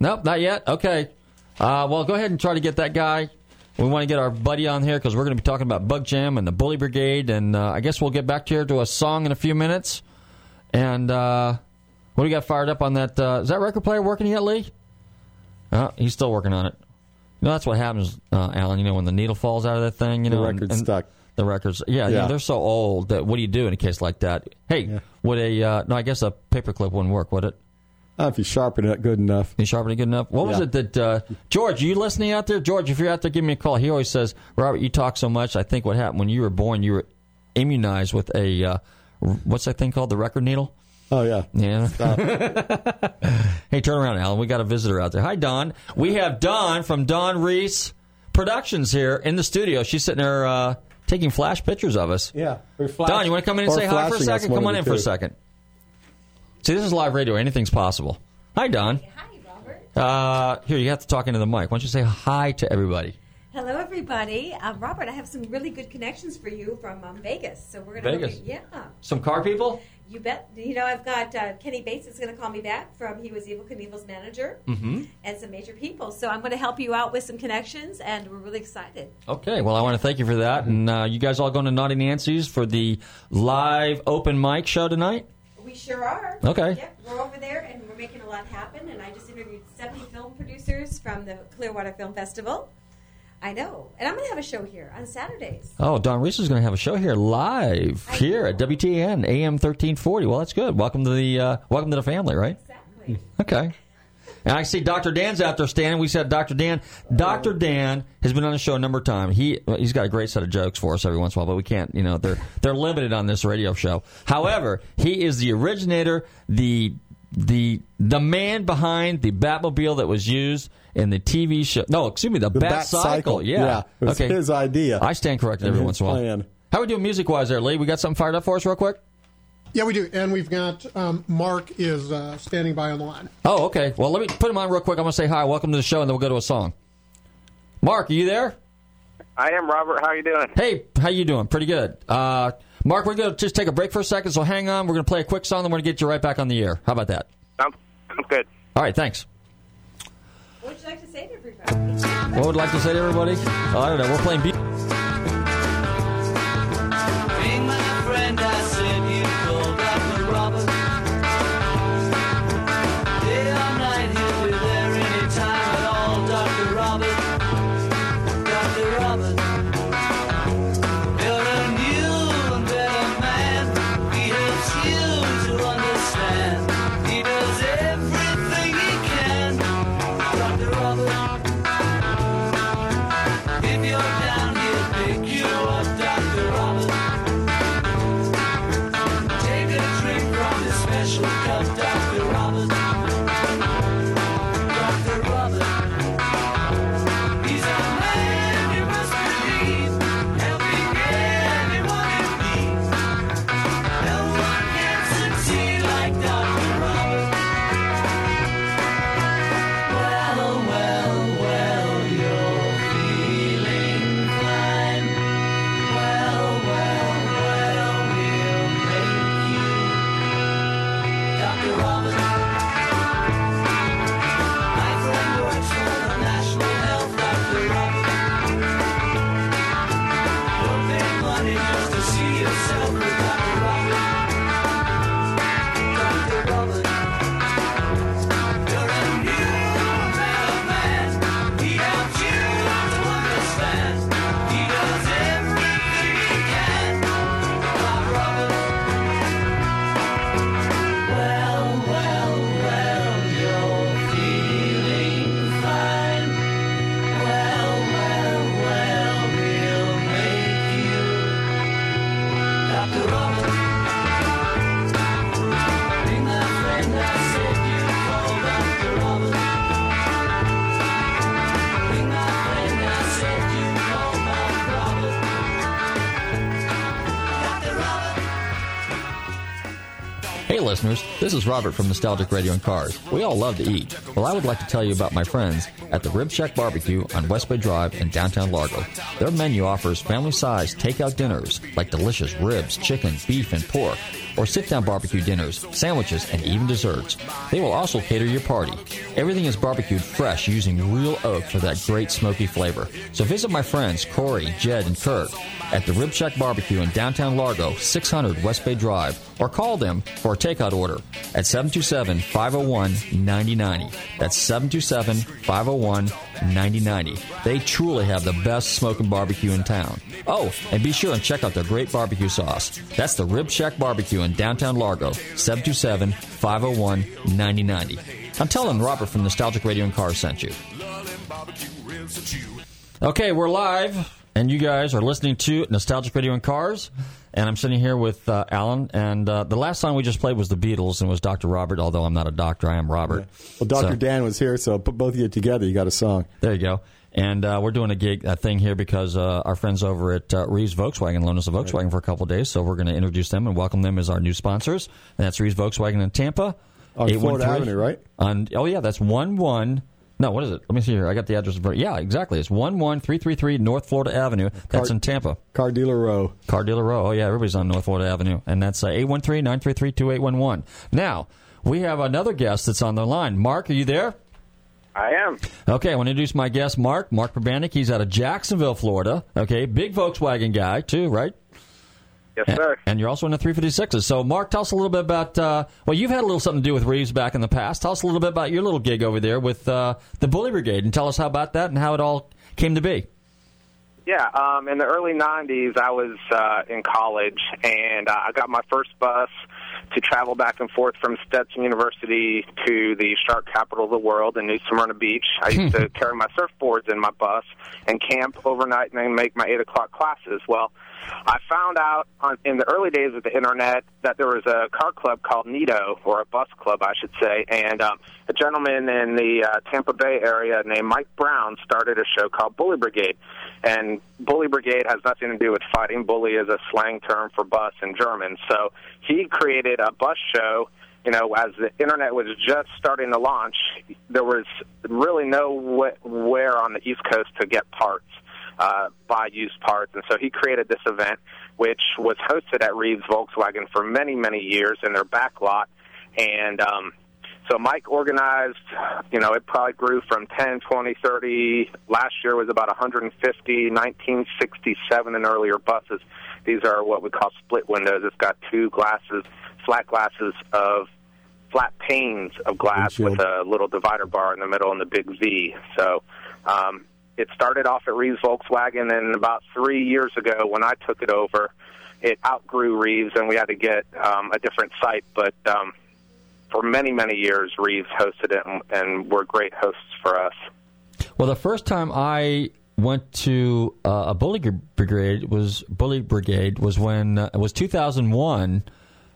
Speaker 1: Nope, not yet. Okay. Uh, well, go ahead and try to get that guy. We want to get our buddy on here because we're going to be talking about Bug Jam and the Bully Brigade, and uh, I guess we'll get back here to a song in a few minutes. And uh, what do you got fired up on that? Uh, is that record player working yet, Lee? Uh, he's still working on it. You know, that's what happens, uh, Alan. You know, when the needle falls out of that thing, you
Speaker 5: The
Speaker 1: know, and-
Speaker 5: record's
Speaker 1: and
Speaker 5: stuck.
Speaker 1: The records, yeah, you know, they're so old that what do you do in a case like that? Hey, would a uh, no? I guess a paperclip wouldn't work, would it?
Speaker 5: Uh, if you sharpen it good enough.
Speaker 1: You sharpen it good enough. What was it that uh, George? Are you listening out there, George? If you're out there, give me a call. He always says, Robert, you talk so much. I think what happened when you were born, you were immunized with a uh, what's that thing called? The record needle.
Speaker 5: Oh, yeah.
Speaker 1: Yeah. hey, turn around, Alan. We got a visitor out there. Hi, Don. We have Don from Don Reese Productions here in the studio. She's sitting there uh, taking flash pictures of us.
Speaker 5: Yeah.
Speaker 1: Don, you want to come in and
Speaker 5: or
Speaker 1: say hi for a second? Come on in for a second. See, this is live radio. Anything's possible. Hi, Don.
Speaker 7: Hi, Robert.
Speaker 1: Uh, here, you have to talk into the mic. Why don't you say hi to everybody?
Speaker 7: Hello, everybody. Uh, Robert, I have some really good connections for you from um, Vegas. So we're going to
Speaker 1: Vegas?
Speaker 7: yeah,
Speaker 1: Some car people?
Speaker 7: you bet. You know, I've got uh, Kenny Bates is going to call me back from he was Evel Knievel's manager, mm-hmm. and some major people. So I'm going to help you out with some connections, and we're really excited.
Speaker 1: Okay, well, I want to thank you for that. And uh, you guys all going to Naughty Nancy's for the live open mic show tonight?
Speaker 7: Sure are.
Speaker 1: Okay.
Speaker 7: Yep, we're over there, and we're making a lot happen. And I just interviewed 70 film producers from the Clearwater Film Festival. I know, and I'm going to have a show here on Saturdays.
Speaker 1: Oh, Don Reese is going to have a show here live
Speaker 7: I
Speaker 1: here at. WTAN AM thirteen forty. Well, that's good. Welcome to the uh, welcome to the family, right?
Speaker 7: Exactly.
Speaker 1: Okay. And I see Dr. Dan's out there standing. We said Dr. Dan. Dr. Dan has been on the show a number of times. He he's got a great set of jokes for us every once in a while, but we can't. You know, they're they're limited on this radio show. However, he is the originator, the the the man behind the Batmobile that was used in the TV show. No, excuse me, the,
Speaker 5: The
Speaker 1: Bat,
Speaker 5: Bat
Speaker 1: Cycle.
Speaker 5: Cycle.
Speaker 1: Yeah.
Speaker 5: Yeah, it was
Speaker 1: okay.
Speaker 5: his idea.
Speaker 1: I stand corrected every once in a while.
Speaker 5: plan.
Speaker 1: How we doing music wise there, Lee? We got something fired up for us real quick?
Speaker 6: Yeah, we do, and we've got um, Mark is uh, standing by on the line.
Speaker 1: Oh, okay. Well, let me put him on real quick. I'm going to say hi, welcome to the show, and then we'll go to a song. Mark, are you there?
Speaker 8: I am Robert. How are you doing?
Speaker 1: Hey, how you doing? Pretty good. Uh, Mark, we're going to just take a break for a second, so hang on. We're going to play a quick song, then we're going to get you right back on the air. How about that?
Speaker 8: I'm, I'm good.
Speaker 1: All right, thanks.
Speaker 7: What would you like to say to everybody?
Speaker 1: What would like to say to everybody? Oh, I don't know. We're playing. Be- listeners, this is Robert from Nostalgic Radio and Cars. We all love to eat. Well, I would like to tell you about my friends at the Rib Shack Barbecue on West Bay Drive in downtown Largo. Their menu offers family sized takeout dinners like delicious ribs, chicken, beef, and pork, or sit down barbecue dinners, sandwiches, and even desserts. They will also cater your party. Everything is barbecued fresh using real oak for that great smoky flavor. So visit my friends Corey, Jed, and Kurt at the Rib Shack Barbecue in downtown Largo, 600 West Bay Drive, or call them for a takeout order at 727 501 9090. That's 727 501 9090. They truly have the best smoking barbecue in town. Oh, and be sure and check out their great barbecue sauce. That's the Rib Shack Barbecue in downtown Largo, 727 501 9090. I'm telling Robert from Nostalgic Radio and Cars sent you. Okay, we're live, and you guys are listening to Nostalgic Radio and Cars. And I'm sitting here with uh, Alan. And uh, the last song we just played was the Beatles, and was Dr. Robert. Although I'm not a doctor, I am Robert.
Speaker 5: Well, Dr.
Speaker 1: So-
Speaker 5: Dan was here, so put both of you together. You got a song.
Speaker 1: There you go. And uh, we're doing a gig, a thing here because uh, our friends over at uh, Reeves Volkswagen loaned us a Volkswagen for a couple of days. So we're going to introduce them and welcome them as our new sponsors. And that's Reeves Volkswagen in Tampa.
Speaker 5: On Florida
Speaker 1: 813
Speaker 5: Avenue, right?
Speaker 1: On oh yeah, that's one one. No, what is it? Let me see here. I got the address. in front- Yeah, exactly. It's one one three three three North Florida Avenue. That's
Speaker 5: Car-
Speaker 1: in Tampa.
Speaker 5: Car Dealer Row.
Speaker 1: Car Dealer Row. Oh, yeah, everybody's on North Florida Avenue. And that's uh, 813 933 2811. Now, we have another guest that's on the line. Mark, are you there?
Speaker 8: I am.
Speaker 1: Okay, I want to introduce my guest, Mark. Mark Pribanic. He's out of Jacksonville, Florida. Okay, big Volkswagen guy, too, right?
Speaker 8: Yes, sir.
Speaker 1: and you're also in the 356s. So, Mark, tell us a little bit about, uh, well, you've had a little something to do with Reeves back in the past. Tell us a little bit about your little gig over there with uh, the Bully Brigade and tell us how about that and how it all came to be.
Speaker 8: Yeah, um, in the early '90s, I was uh, in college, and uh, I got my first bus to travel back and forth from Stetson University to the shark capital of the world in New Smyrna Beach. I used to carry my surfboards in my bus and camp overnight, and then make my eight o'clock classes. Well, I found out on, in the early days of the internet that there was a car club called Nito, or a bus club, I should say, and um, a gentleman in the uh, Tampa Bay area named Mike Brown started a show called Bully Brigade. And Bully Brigade has nothing to do with fighting. Bully is a slang term for bus in German. So he created a bus show you know, as the internet was just starting to launch, there was really nowhere on the East Coast to get parts, uh, buy used parts, and so he created this event, which was hosted at Reeves Volkswagen for many, many years in their back lot, and um, so Mike organized, you know, it probably grew from 10, 20, 30. Last year was about 150, 1967 and earlier buses. These are what we call split windows. It's got two glasses flat glasses of flat panes of glass with a little divider bar in the middle and the big V. So um, it started off at Reeves Volkswagen, and about three years ago, when I took it over, it outgrew Reeves, and we had to get um, a different site. But um, for many, many years, Reeves hosted it, and, and were great hosts for us.
Speaker 1: Well, the first time I went to uh, a bully brigade was bully brigade was when uh, it was 2001.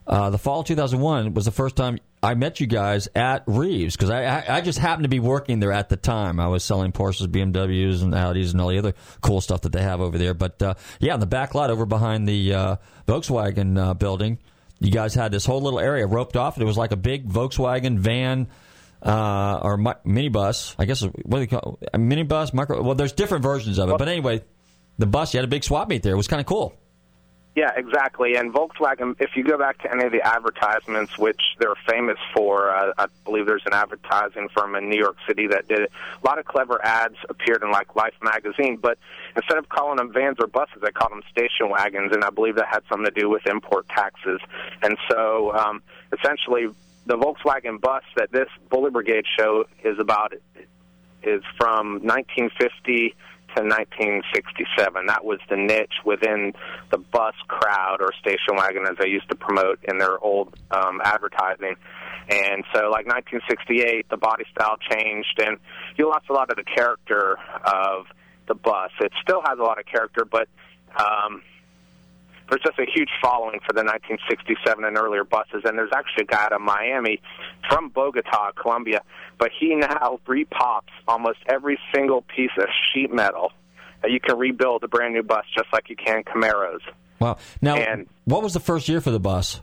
Speaker 1: Uh, the fall of 2001 was the first time I met you guys at Reeves because I, I, I just happened to be working there at the time. I was selling Porsches, BMWs, and Audis, and all the other cool stuff that they have over there. But uh, yeah, in the back lot over behind the uh, Volkswagen uh, building, you guys had this whole little area roped off, and it was like a big Volkswagen van uh, or mi- minibus. I guess what do you call it? a minibus? Micro? Well, there's different versions of it, but anyway, the bus you had a big swap meet there. It was kind of cool.
Speaker 8: Yeah, exactly. And Volkswagen, if you go back to any of the advertisements, which they're famous for, uh, I believe there's an advertising firm in New York City that did it. A lot of clever ads appeared in like Life magazine, but instead of calling them vans or buses, they called them station wagons, and I believe that had something to do with import taxes. And so, um, essentially, the Volkswagen bus that this Bully Brigade show is about is from 1950 to 1967. That was the niche within the bus crowd or station wagon, as they used to promote in their old um, advertising. And so, like 1968, the body style changed, and you lost a lot of the character of the bus. It still has a lot of character, but um, there's just a huge following for the 1967 and earlier buses. And there's actually a guy out of Miami from Bogota, Colombia, but he now repops almost every single piece of sheet metal that you can rebuild a brand new bus just like you can Camaros.
Speaker 1: Wow. Now,
Speaker 8: And-
Speaker 1: what was the first year for the bus?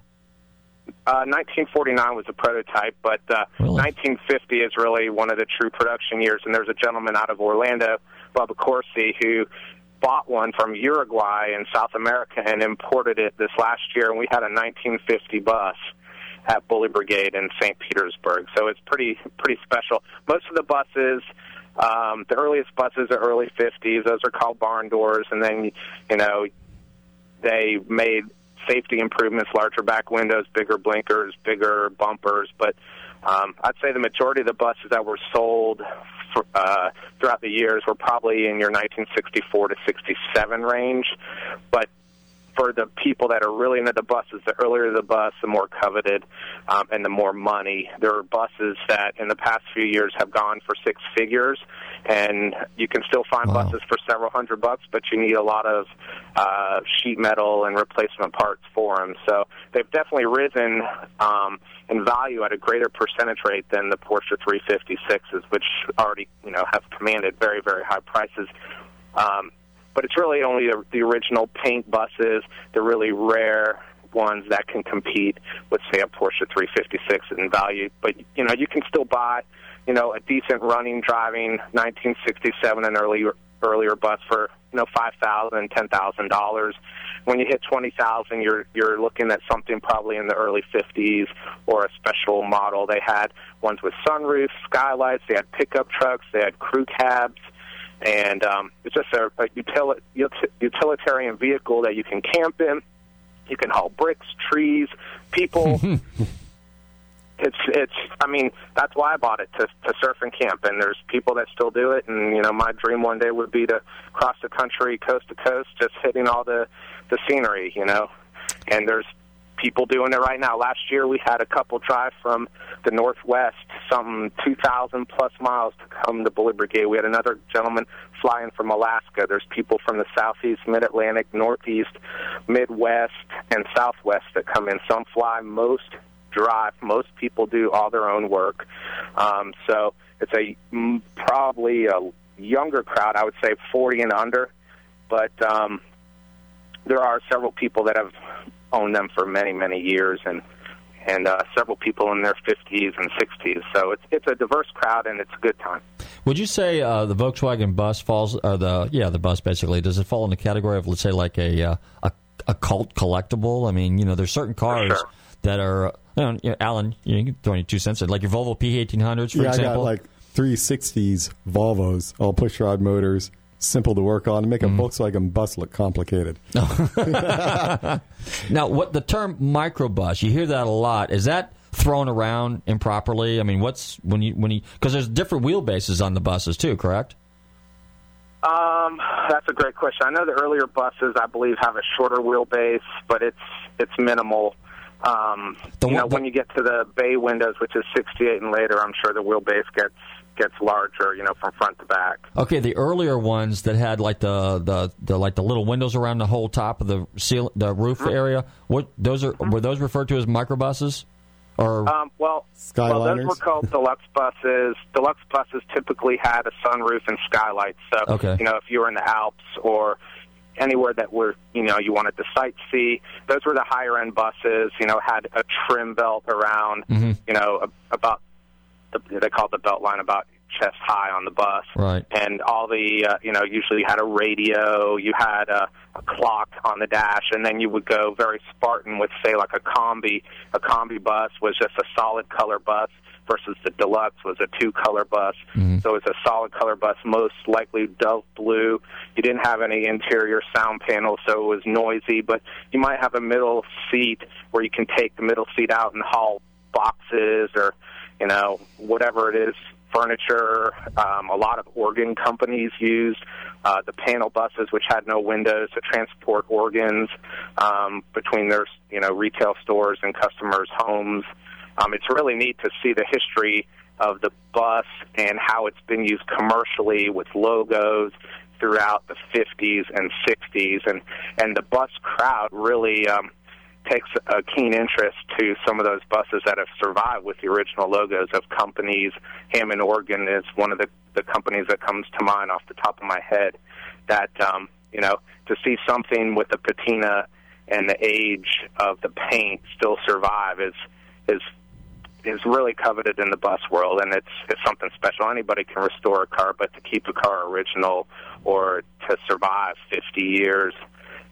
Speaker 8: Uh, 1949 was a prototype, but uh,
Speaker 1: Really?
Speaker 8: 1950 is really one of the true production years. And there's a gentleman out of Orlando, Bubba Corsi, who bought one from Uruguay in South America and imported it this last year. And we had a 1950 bus at Bully Brigade in St. Petersburg. So it's pretty pretty special. Most of the buses. Um, the earliest buses are early 50s. Those are called barn doors, and then you know they made safety improvements, larger back windows, bigger blinkers, bigger bumpers. But um, I'd say the majority of the buses that were sold for, uh, throughout the years were probably in your 1964 to 67 range. But for the people that are really into the buses, the earlier the bus, the more coveted um, and the more money. There are buses that in the past few years have gone for six figures, and you can still find
Speaker 1: Wow.
Speaker 8: buses for several hundred bucks, but you need a lot of uh, sheet metal and replacement parts for them. So they've definitely risen um, in value at a greater percentage rate than the Porsche 356s, which already you know have commanded very very high prices. Um, but it's really only the, the original paint buses, the really rare ones that can compete with, say, a Porsche 356 in value. But you know, you can still buy, you know, a decent running, driving 1967 and earlier earlier bus for you know five thousand, ten thousand dollars. When you hit twenty thousand, you're you're looking at something probably in the early fifties or a special model. They had ones with sunroofs, skylights. They had pickup trucks. They had crew cabs and um, it's just a, a utili- uti- utilitarian vehicle that you can camp in. You can haul bricks, trees, people. it's it's. I mean, that's why I bought it to to surf and camp. And there's people that still do it. And you know, my dream one day would be to cross the country, coast to coast, just hitting all the the scenery. You know, and there's people doing it right now. Last year we had a couple drive from the northwest, some 2,000 plus miles to come to Bully Brigade. We had another gentleman flying from Alaska. There's people from the southeast, mid Atlantic, northeast, midwest, and southwest that come in. Some fly, most drive. Most people do all their own work. Um, so it's a probably a younger crowd. I would say 40 and under, but um, there are several people that have owned them for many many years and and uh, several people in their 50s and 60s. So it's it's a diverse crowd and it's a good time.
Speaker 1: Would you say uh, the Volkswagen bus falls, or the yeah, the bus basically, does it fall in the category of let's say like a uh, a, a cult collectible? I mean, you know, there's certain cars
Speaker 8: sure.
Speaker 1: That are. You know, you know, Alan, you can throw any two cents in, like your Volvo P1800s, for
Speaker 5: yeah,
Speaker 1: example.
Speaker 5: I got like 360s Volvos, all pushrod motors, simple to work on, to make a
Speaker 1: Mm-hmm.
Speaker 5: Volkswagen bus look complicated.
Speaker 1: Now, what the term microbus, you hear that a lot. Is that thrown around improperly? I mean, what's when you when you because there's different wheelbases on the buses too, correct?
Speaker 8: Um, that's a great question. I know the earlier buses, I believe, have a shorter wheelbase, but it's it's minimal. Um,
Speaker 1: The
Speaker 8: you know,
Speaker 1: the-
Speaker 8: when you get to the bay windows, which is 68 and later, I'm sure the wheelbase gets gets larger. You know, from front to back.
Speaker 1: Okay, the earlier ones that had like the, the, the like the little windows around the whole top of the seal, the roof
Speaker 8: Mm-hmm.
Speaker 1: area. What those are were those referred to as microbuses? Or
Speaker 8: Um, well, well, those were called deluxe buses. Deluxe buses typically had a sunroof and skylights. So,
Speaker 1: Okay.
Speaker 8: you know, if you were in the Alps or anywhere that were, you know, you wanted to sightsee, those were the higher end buses. You know, had a trim belt around, you know, about the, they called the belt line about chest high on the bus.
Speaker 1: Right.
Speaker 8: And all the, uh, you know, usually you had a radio, you had a, a clock on the dash, and then you would go very Spartan with, say, like a combi. A combi bus was just a solid color bus versus the deluxe was a two color bus. So it's a solid color bus, most likely dove blue. You didn't have any interior sound panels, so it was noisy, but you might have a middle seat where you can take the middle seat out and haul boxes or, you know, whatever it is, furniture. Um, a lot of organ companies used uh, the panel buses, which had no windows, to transport organs um, between their, you know, retail stores and customers' homes. Um, it's really neat to see the history of the bus and how it's been used commercially with logos throughout the 50s and 60s, and and the bus crowd really um, takes a keen interest to some of those buses that have survived with the original logos of companies. Hammond Organ is one of the the companies that comes to mind off the top of my head. That um, you know to see something with the patina and the age of the paint still survive is is is really coveted in the bus world, and it's it's something special. Anybody can restore a car, but to keep a car original or to survive 50 years,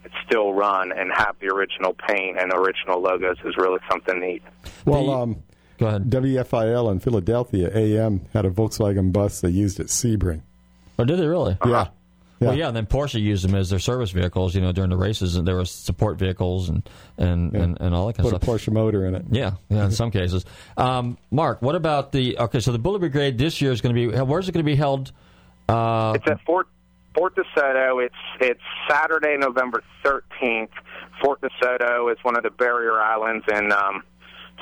Speaker 8: it's still run and have the original paint and original logos is really something neat.
Speaker 5: Well, um,
Speaker 1: Go ahead.
Speaker 5: WFIL in Philadelphia, AM, had a Volkswagen bus they used at Sebring.
Speaker 1: Or did they really?
Speaker 5: Yeah.
Speaker 1: Well, yeah, and then Porsche used them as their service vehicles, you know, during the races, and there were support vehicles and and, and, and all that kind
Speaker 5: Put a
Speaker 1: of stuff.
Speaker 5: Put Porsche motor in it.
Speaker 1: Yeah, yeah, in some cases. Um, Mark, what about the? Okay, so the Bully Brigade this year is going to be. Where's it going to be held? Uh,
Speaker 8: It's at Fort Fort DeSoto. It's it's Saturday, November 13th. Fort DeSoto is one of the barrier islands in um,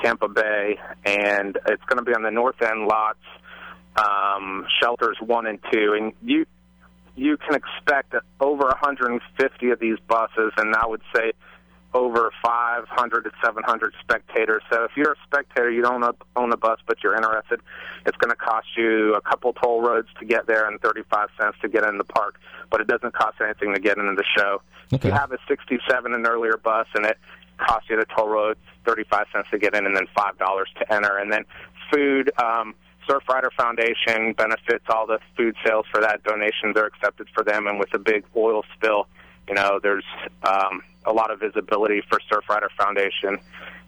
Speaker 8: Tampa Bay, and it's going to be on the north end lots, um, shelters one and two, and you you can expect over 150 of these buses, and I would say over 500 to 700 spectators. So if you're a spectator, you don't own a bus, but you're interested, it's going to cost you a couple toll roads to get there and 35 cents to get in the park, but it doesn't cost anything to get into the show. If you have a 67 and earlier bus and it costs you the toll roads 35 cents to get in and then $5 to enter. And then food, um, Surfrider Foundation benefits all the food sales for that. Donations are accepted for them, and with a big oil spill, you know, there's um, a lot of visibility for Surfrider Foundation,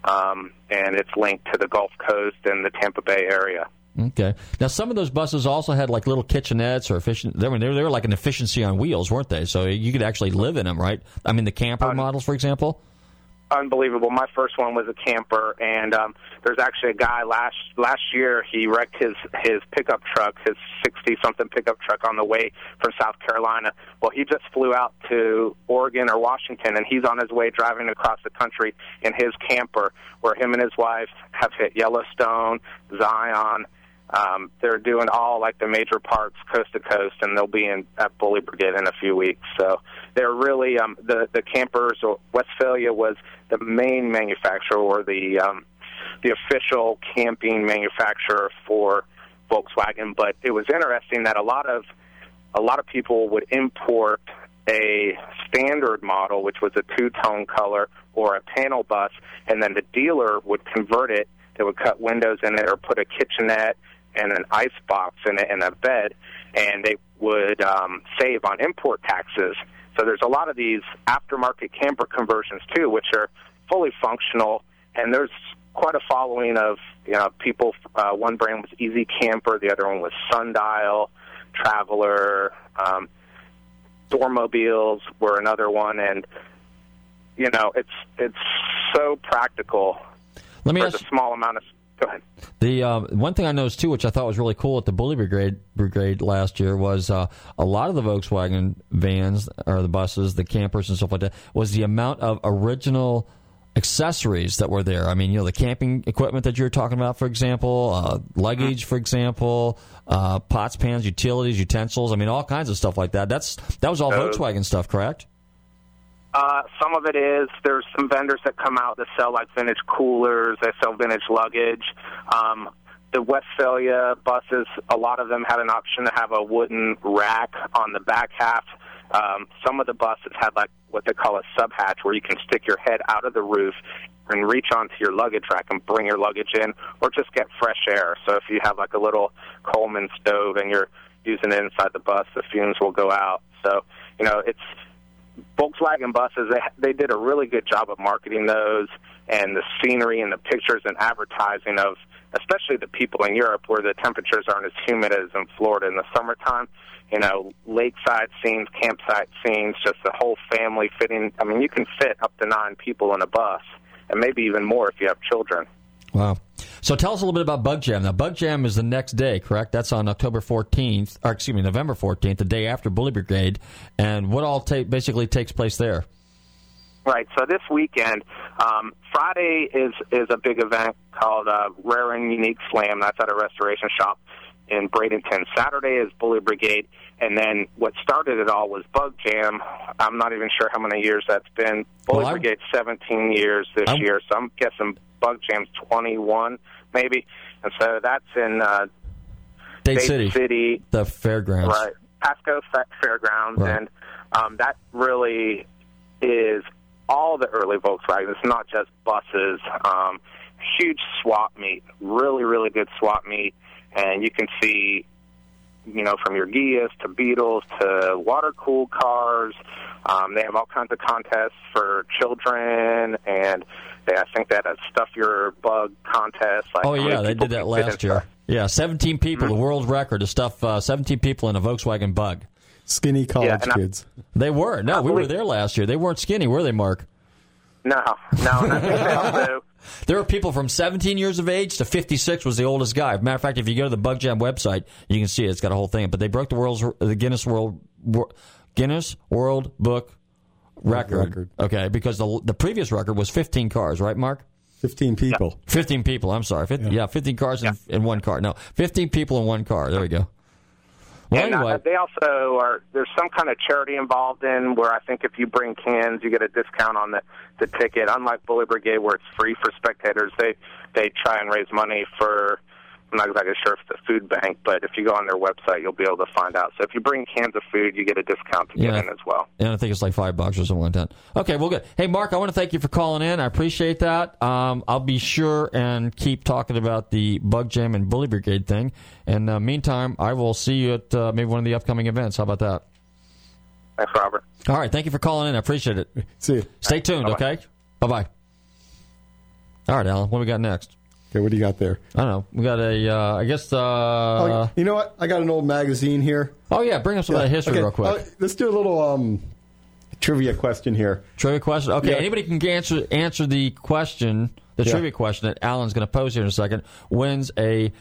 Speaker 8: um, and it's linked to the Gulf Coast and the Tampa Bay area.
Speaker 1: okay. Now, some of those buses also had like little kitchenettes or efficient. They were they were, they were like an efficiency on wheels, weren't they? So you could actually live in them, right? I mean, the camper models, for example.
Speaker 8: Unbelievable. My first one was a camper, and um, there's actually a guy last last year. He wrecked his his pickup truck, his sixty something pickup truck, on the way from South Carolina. Well, he just flew out to Oregon or Washington, and he's on his way driving across the country in his camper, where him and his wife have hit Yellowstone, Zion. Um, they're doing all like the major parks coast to coast, and they'll be in at Bully Brigade in a few weeks. So they're really um, the the campers. Westfalia was the main manufacturer or the um, the official camping manufacturer for Volkswagen. But it was interesting that a lot of a lot of people would import a standard model, which was a two tone color or a panel bus, and then the dealer would convert it. They would cut windows in it or put a kitchenette and an ice box in it and a bed, and they would um, save on import taxes. So there's a lot of these aftermarket camper conversions too, which are fully functional, and there's quite a following of you know people. Uh, one brand was Easy Camper, the other one was Sundial, Traveler, um, Dormobiles were another one, and you know it's it's so practical
Speaker 1: Let me
Speaker 8: for
Speaker 1: ask
Speaker 8: the small amount of. Go ahead.
Speaker 1: The uh, one thing I noticed too, which I thought was really cool at the Bully Brigade Brigade last year, was uh, a lot of the Volkswagen vans or the buses, the campers and stuff like that, was the amount of original accessories that were there. I mean, you know, the camping equipment that you were talking about, for example, uh, luggage, for example, uh, pots, pans, utilities, utensils. I mean, all kinds of stuff like that. That's that was all
Speaker 8: Those-
Speaker 1: Volkswagen stuff, correct?
Speaker 8: Uh, some of it is. There's some vendors that come out that sell like vintage coolers. They sell vintage luggage. Um, the Westfalia buses, a lot of them had an option to have a wooden rack on the back half. Um, some of the buses had like what they call a sub hatch, where you can stick your head out of the roof and reach onto your luggage rack and bring your luggage in, or just get fresh air. So if you have like a little Coleman stove and you're using it inside the bus, the fumes will go out. So you know it's Volkswagen buses, they they did a really good job of marketing those and the scenery and the pictures and advertising of especially the people in Europe where the temperatures aren't as humid as in Florida in the summertime. You know, lakeside scenes, campsite scenes, just the whole family fitting. I mean, you can fit up to nine people in a bus, and maybe even more if you have children.
Speaker 1: Wow. So tell us a little bit about Bug Jam. Now, Bug Jam is the next day, correct? That's on October 14th, or excuse me, November 14th, the day after Bully Brigade. And what all ta- basically takes place there?
Speaker 8: Right. So this weekend, um, Friday is is a big event called uh, Rare and Unique Slam. That's at a restoration shop in Bradenton. Saturday is Bully Brigade, and then what started it all was Bug Jam. I'm not even sure how many years that's been. Bully
Speaker 1: Well,
Speaker 8: Brigade 17 years this
Speaker 1: I'm-
Speaker 8: year, so I'm guessing Bug Jam's 21 maybe. And so that's in uh,
Speaker 1: Dade
Speaker 8: Dade
Speaker 1: City,
Speaker 8: City
Speaker 1: the fairgrounds.
Speaker 8: Right. Pasco Fa- Fairgrounds,
Speaker 1: Right.
Speaker 8: and um, that really is all the early Volkswagen. It's not just buses. Um, huge swap meet, really, really good swap meet, and you can see, you know, from your Ghias to Beetles to water cooled cars. Um, they have all kinds of contests for children, and they, I think that had a stuff your bug contest. Like
Speaker 1: Oh, yeah, they did that last year.
Speaker 8: inside.
Speaker 1: Yeah, 17 people, the world record to stuff uh, 17 people in a Volkswagen Bug.
Speaker 5: Skinny college
Speaker 8: Yeah, and I-
Speaker 5: kids.
Speaker 1: They were. No, we were there last year. They weren't skinny, were they, Mark?
Speaker 8: No, no, and I think they also.
Speaker 1: There were people from 17 years of age to 56 was the oldest guy. Matter of fact, if you go to the Bug Jam website, you can see it. It's got a whole thing. But they broke the world's the Guinness World Guinness World Book record.
Speaker 5: record.
Speaker 1: Okay, because the the previous record was 15 cars, right, Mark?
Speaker 5: 15 people.
Speaker 1: 15 people. I'm sorry. 50, yeah. 15 cars in, in one car. No, 15 people in one car. There we go. Well,
Speaker 8: and uh, they also are. There's some kind of charity involved in where I think if you bring cans, you get a discount on the the ticket. Unlike Bully Brigade, where it's free for spectators, they they try and raise money for. I'm not exactly sure if it's a food bank, but if you go on their website, you'll be able to find out. So if you bring cans of food, you get a discount to
Speaker 1: Yeah.
Speaker 8: get in as well.
Speaker 1: and I think it's like five bucks or something like that. Okay, well, good. Hey, Mark, I want to thank you for calling in. I appreciate that. Um, I'll be sure and keep talking about the Bug Jam and Bully Brigade thing. And uh, meantime, I will see you at uh, maybe one of the upcoming events. How about that?
Speaker 8: Thanks, Robert.
Speaker 1: All right, thank you for calling in. I appreciate it.
Speaker 5: See you.
Speaker 1: Stay tuned,
Speaker 8: Bye-bye.
Speaker 1: okay? Bye bye. All right, Alan, what do we got next?
Speaker 5: Okay, what do you got there?
Speaker 1: I don't know. We got a, uh, I guess, uh,
Speaker 5: oh, you know what? I got an old magazine here.
Speaker 1: oh, yeah, bring up some of that history
Speaker 5: Okay,
Speaker 1: real quick.
Speaker 5: uh, let's do a little um, trivia question here.
Speaker 1: Trivia question. Okay,
Speaker 5: Yeah.
Speaker 1: anybody can answer answer the question, the
Speaker 5: Yeah.
Speaker 1: trivia question that Alan's going to pose here in a second. Wins a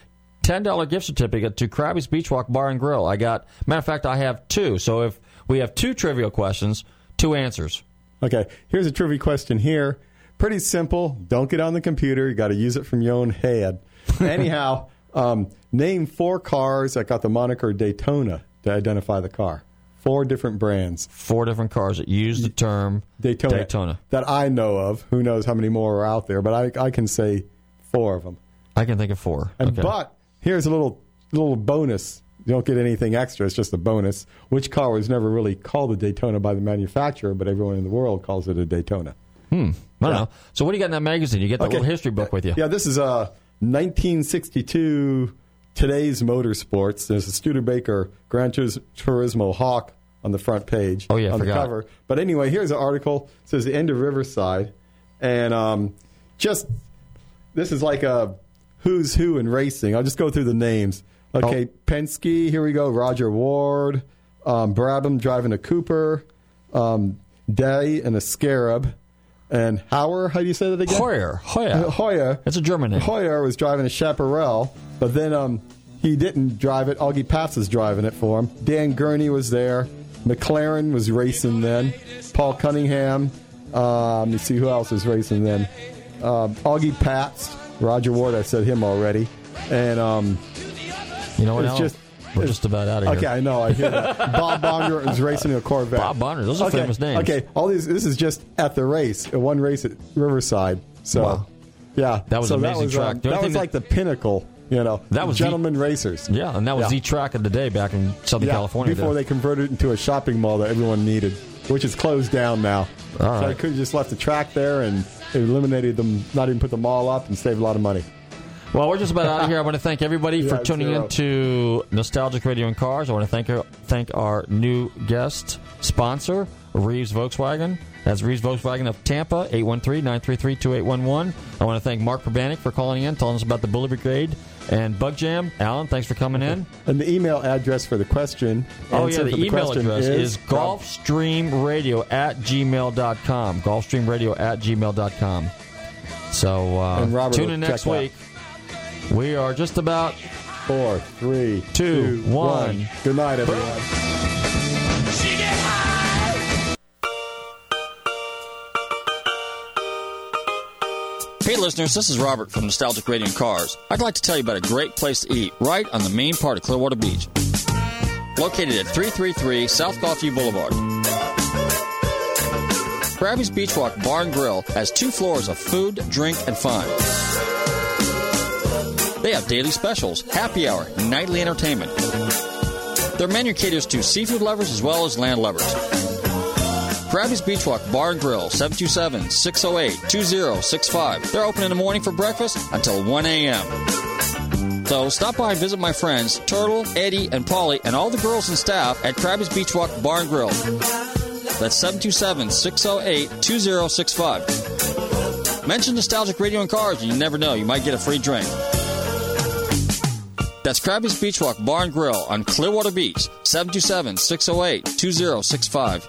Speaker 1: ten dollar gift certificate to Krabby's Beach Walk Bar and Grill. I got matter of fact, I have two. So if we have two trivia questions, two answers.
Speaker 5: Okay, here's a trivia question here. Pretty simple. Don't get on the computer. You got to use it from your own head. Anyhow, um, name four cars that got the moniker Daytona to identify the car. Four different brands.
Speaker 1: Four different cars that use the term
Speaker 5: Daytona.
Speaker 1: Daytona.
Speaker 5: That I know of. Who knows how many more are out there, but I, I can say four of them.
Speaker 1: I can think of four.
Speaker 5: And
Speaker 1: Okay.
Speaker 5: but here's a little little bonus. You don't get anything extra. It's just a bonus. Which car was never really called a Daytona by the manufacturer, but everyone in the world calls it a Daytona.
Speaker 1: I don't know. So what do you got in that magazine? You get the
Speaker 5: Okay.
Speaker 1: little history book with you.
Speaker 5: Yeah, this is uh, 1962 Today's Motorsports. There's a Studebaker Gran Turis- Turismo Hawk on the front page.
Speaker 1: Oh, yeah, I
Speaker 5: on
Speaker 1: forgot.
Speaker 5: the cover. But anyway, here's an article. It says the end of Riverside, and um, just this is like a who's who in racing. I'll just go through the names. Okay,
Speaker 1: Oh.
Speaker 5: Penske. Here we go. Rodger Ward, um, Brabham driving a Cooper, um, Daigh and a Scarab, and Hauer. How do you say that again?
Speaker 1: Hoyer. Hoyer.
Speaker 5: Hoyer.
Speaker 1: It's a German name.
Speaker 5: Hoyer was driving a Chaparral, but then um, he didn't drive it. Augie Pabst was driving it for him. Dan Gurney was there. McLaren was racing then. Paul Cunningham. Um, let me see who else was racing then. Um Augie Pabst. Rodger Ward, I said him already. And um,
Speaker 1: You know what,
Speaker 5: It's
Speaker 1: Alan?
Speaker 5: just-
Speaker 1: We're just about out of here.
Speaker 5: okay, I know. I hear that. Bob Bonner is racing a Corvette.
Speaker 1: Bob Bonner, those are
Speaker 5: okay,
Speaker 1: famous names.
Speaker 5: Okay, all these. This is just at the race, at one race at Riverside. So,
Speaker 1: Wow.
Speaker 5: yeah,
Speaker 1: That was
Speaker 5: so
Speaker 1: amazing
Speaker 5: that was,
Speaker 1: track.
Speaker 5: um, that was
Speaker 1: that-
Speaker 5: like the pinnacle. You know,
Speaker 1: That was the-
Speaker 5: gentlemen racers.
Speaker 1: Yeah, and that was
Speaker 5: Yeah.
Speaker 1: the track of the day back in Southern
Speaker 5: Yeah,
Speaker 1: California.
Speaker 5: before they converted it into a shopping mall that everyone needed, which is closed down now.
Speaker 1: All
Speaker 5: so
Speaker 1: right.
Speaker 5: I could have just left the track there and eliminated them, not even put the mall up, and saved a lot of money.
Speaker 1: Well, we're just about out of here. I want to thank everybody for tuning
Speaker 5: zero.
Speaker 1: in to Nostalgic Radio and Cars. I want to thank thank our new guest sponsor, Reeves Volkswagen. That's Reeves Volkswagen of Tampa, 813-933-2811. I want to thank Mark Pribanic for calling in, telling us about the Bully Brigade and Bug Jam. Alan, thanks for coming in.
Speaker 5: And the email address for the question.
Speaker 1: Oh, yeah,
Speaker 5: for
Speaker 1: the email address is,
Speaker 5: is
Speaker 1: golfstreamradio at gmail.com. Golfstreamradio at gmail.com. So uh, tune in next
Speaker 5: week. that.
Speaker 1: Week. We are just about
Speaker 5: Four, three,
Speaker 1: Two,
Speaker 5: two,
Speaker 1: one.
Speaker 5: one. Good night, everyone.
Speaker 1: Hey listeners, this is Robert from Nostalgic Radio and Cars. I'd like to tell you about a great place to eat right on the main part of Clearwater Beach. Located at 333 South Gulfview Boulevard. Krabby's Beachwalk Bar and Grill has two floors of food, drink, and fun. They have daily specials, happy hour, nightly entertainment. Their menu caters to seafood lovers as well as land lovers. Krabby's Beach Walk Bar and Grill, 727 608 2065. They're open in the morning for breakfast until 1 a.m. So stop by and visit my friends, Turtle, Eddie, and Polly, and all the girls and staff at Krabby's Beach Walk Bar and Grill. That's 727 608 2065. Mention Nostalgic Radio and Cars, and you never know, you might get a free drink. That's Krabby's Beach Walk Bar and Grill on Clearwater Beach, 727 608 2065.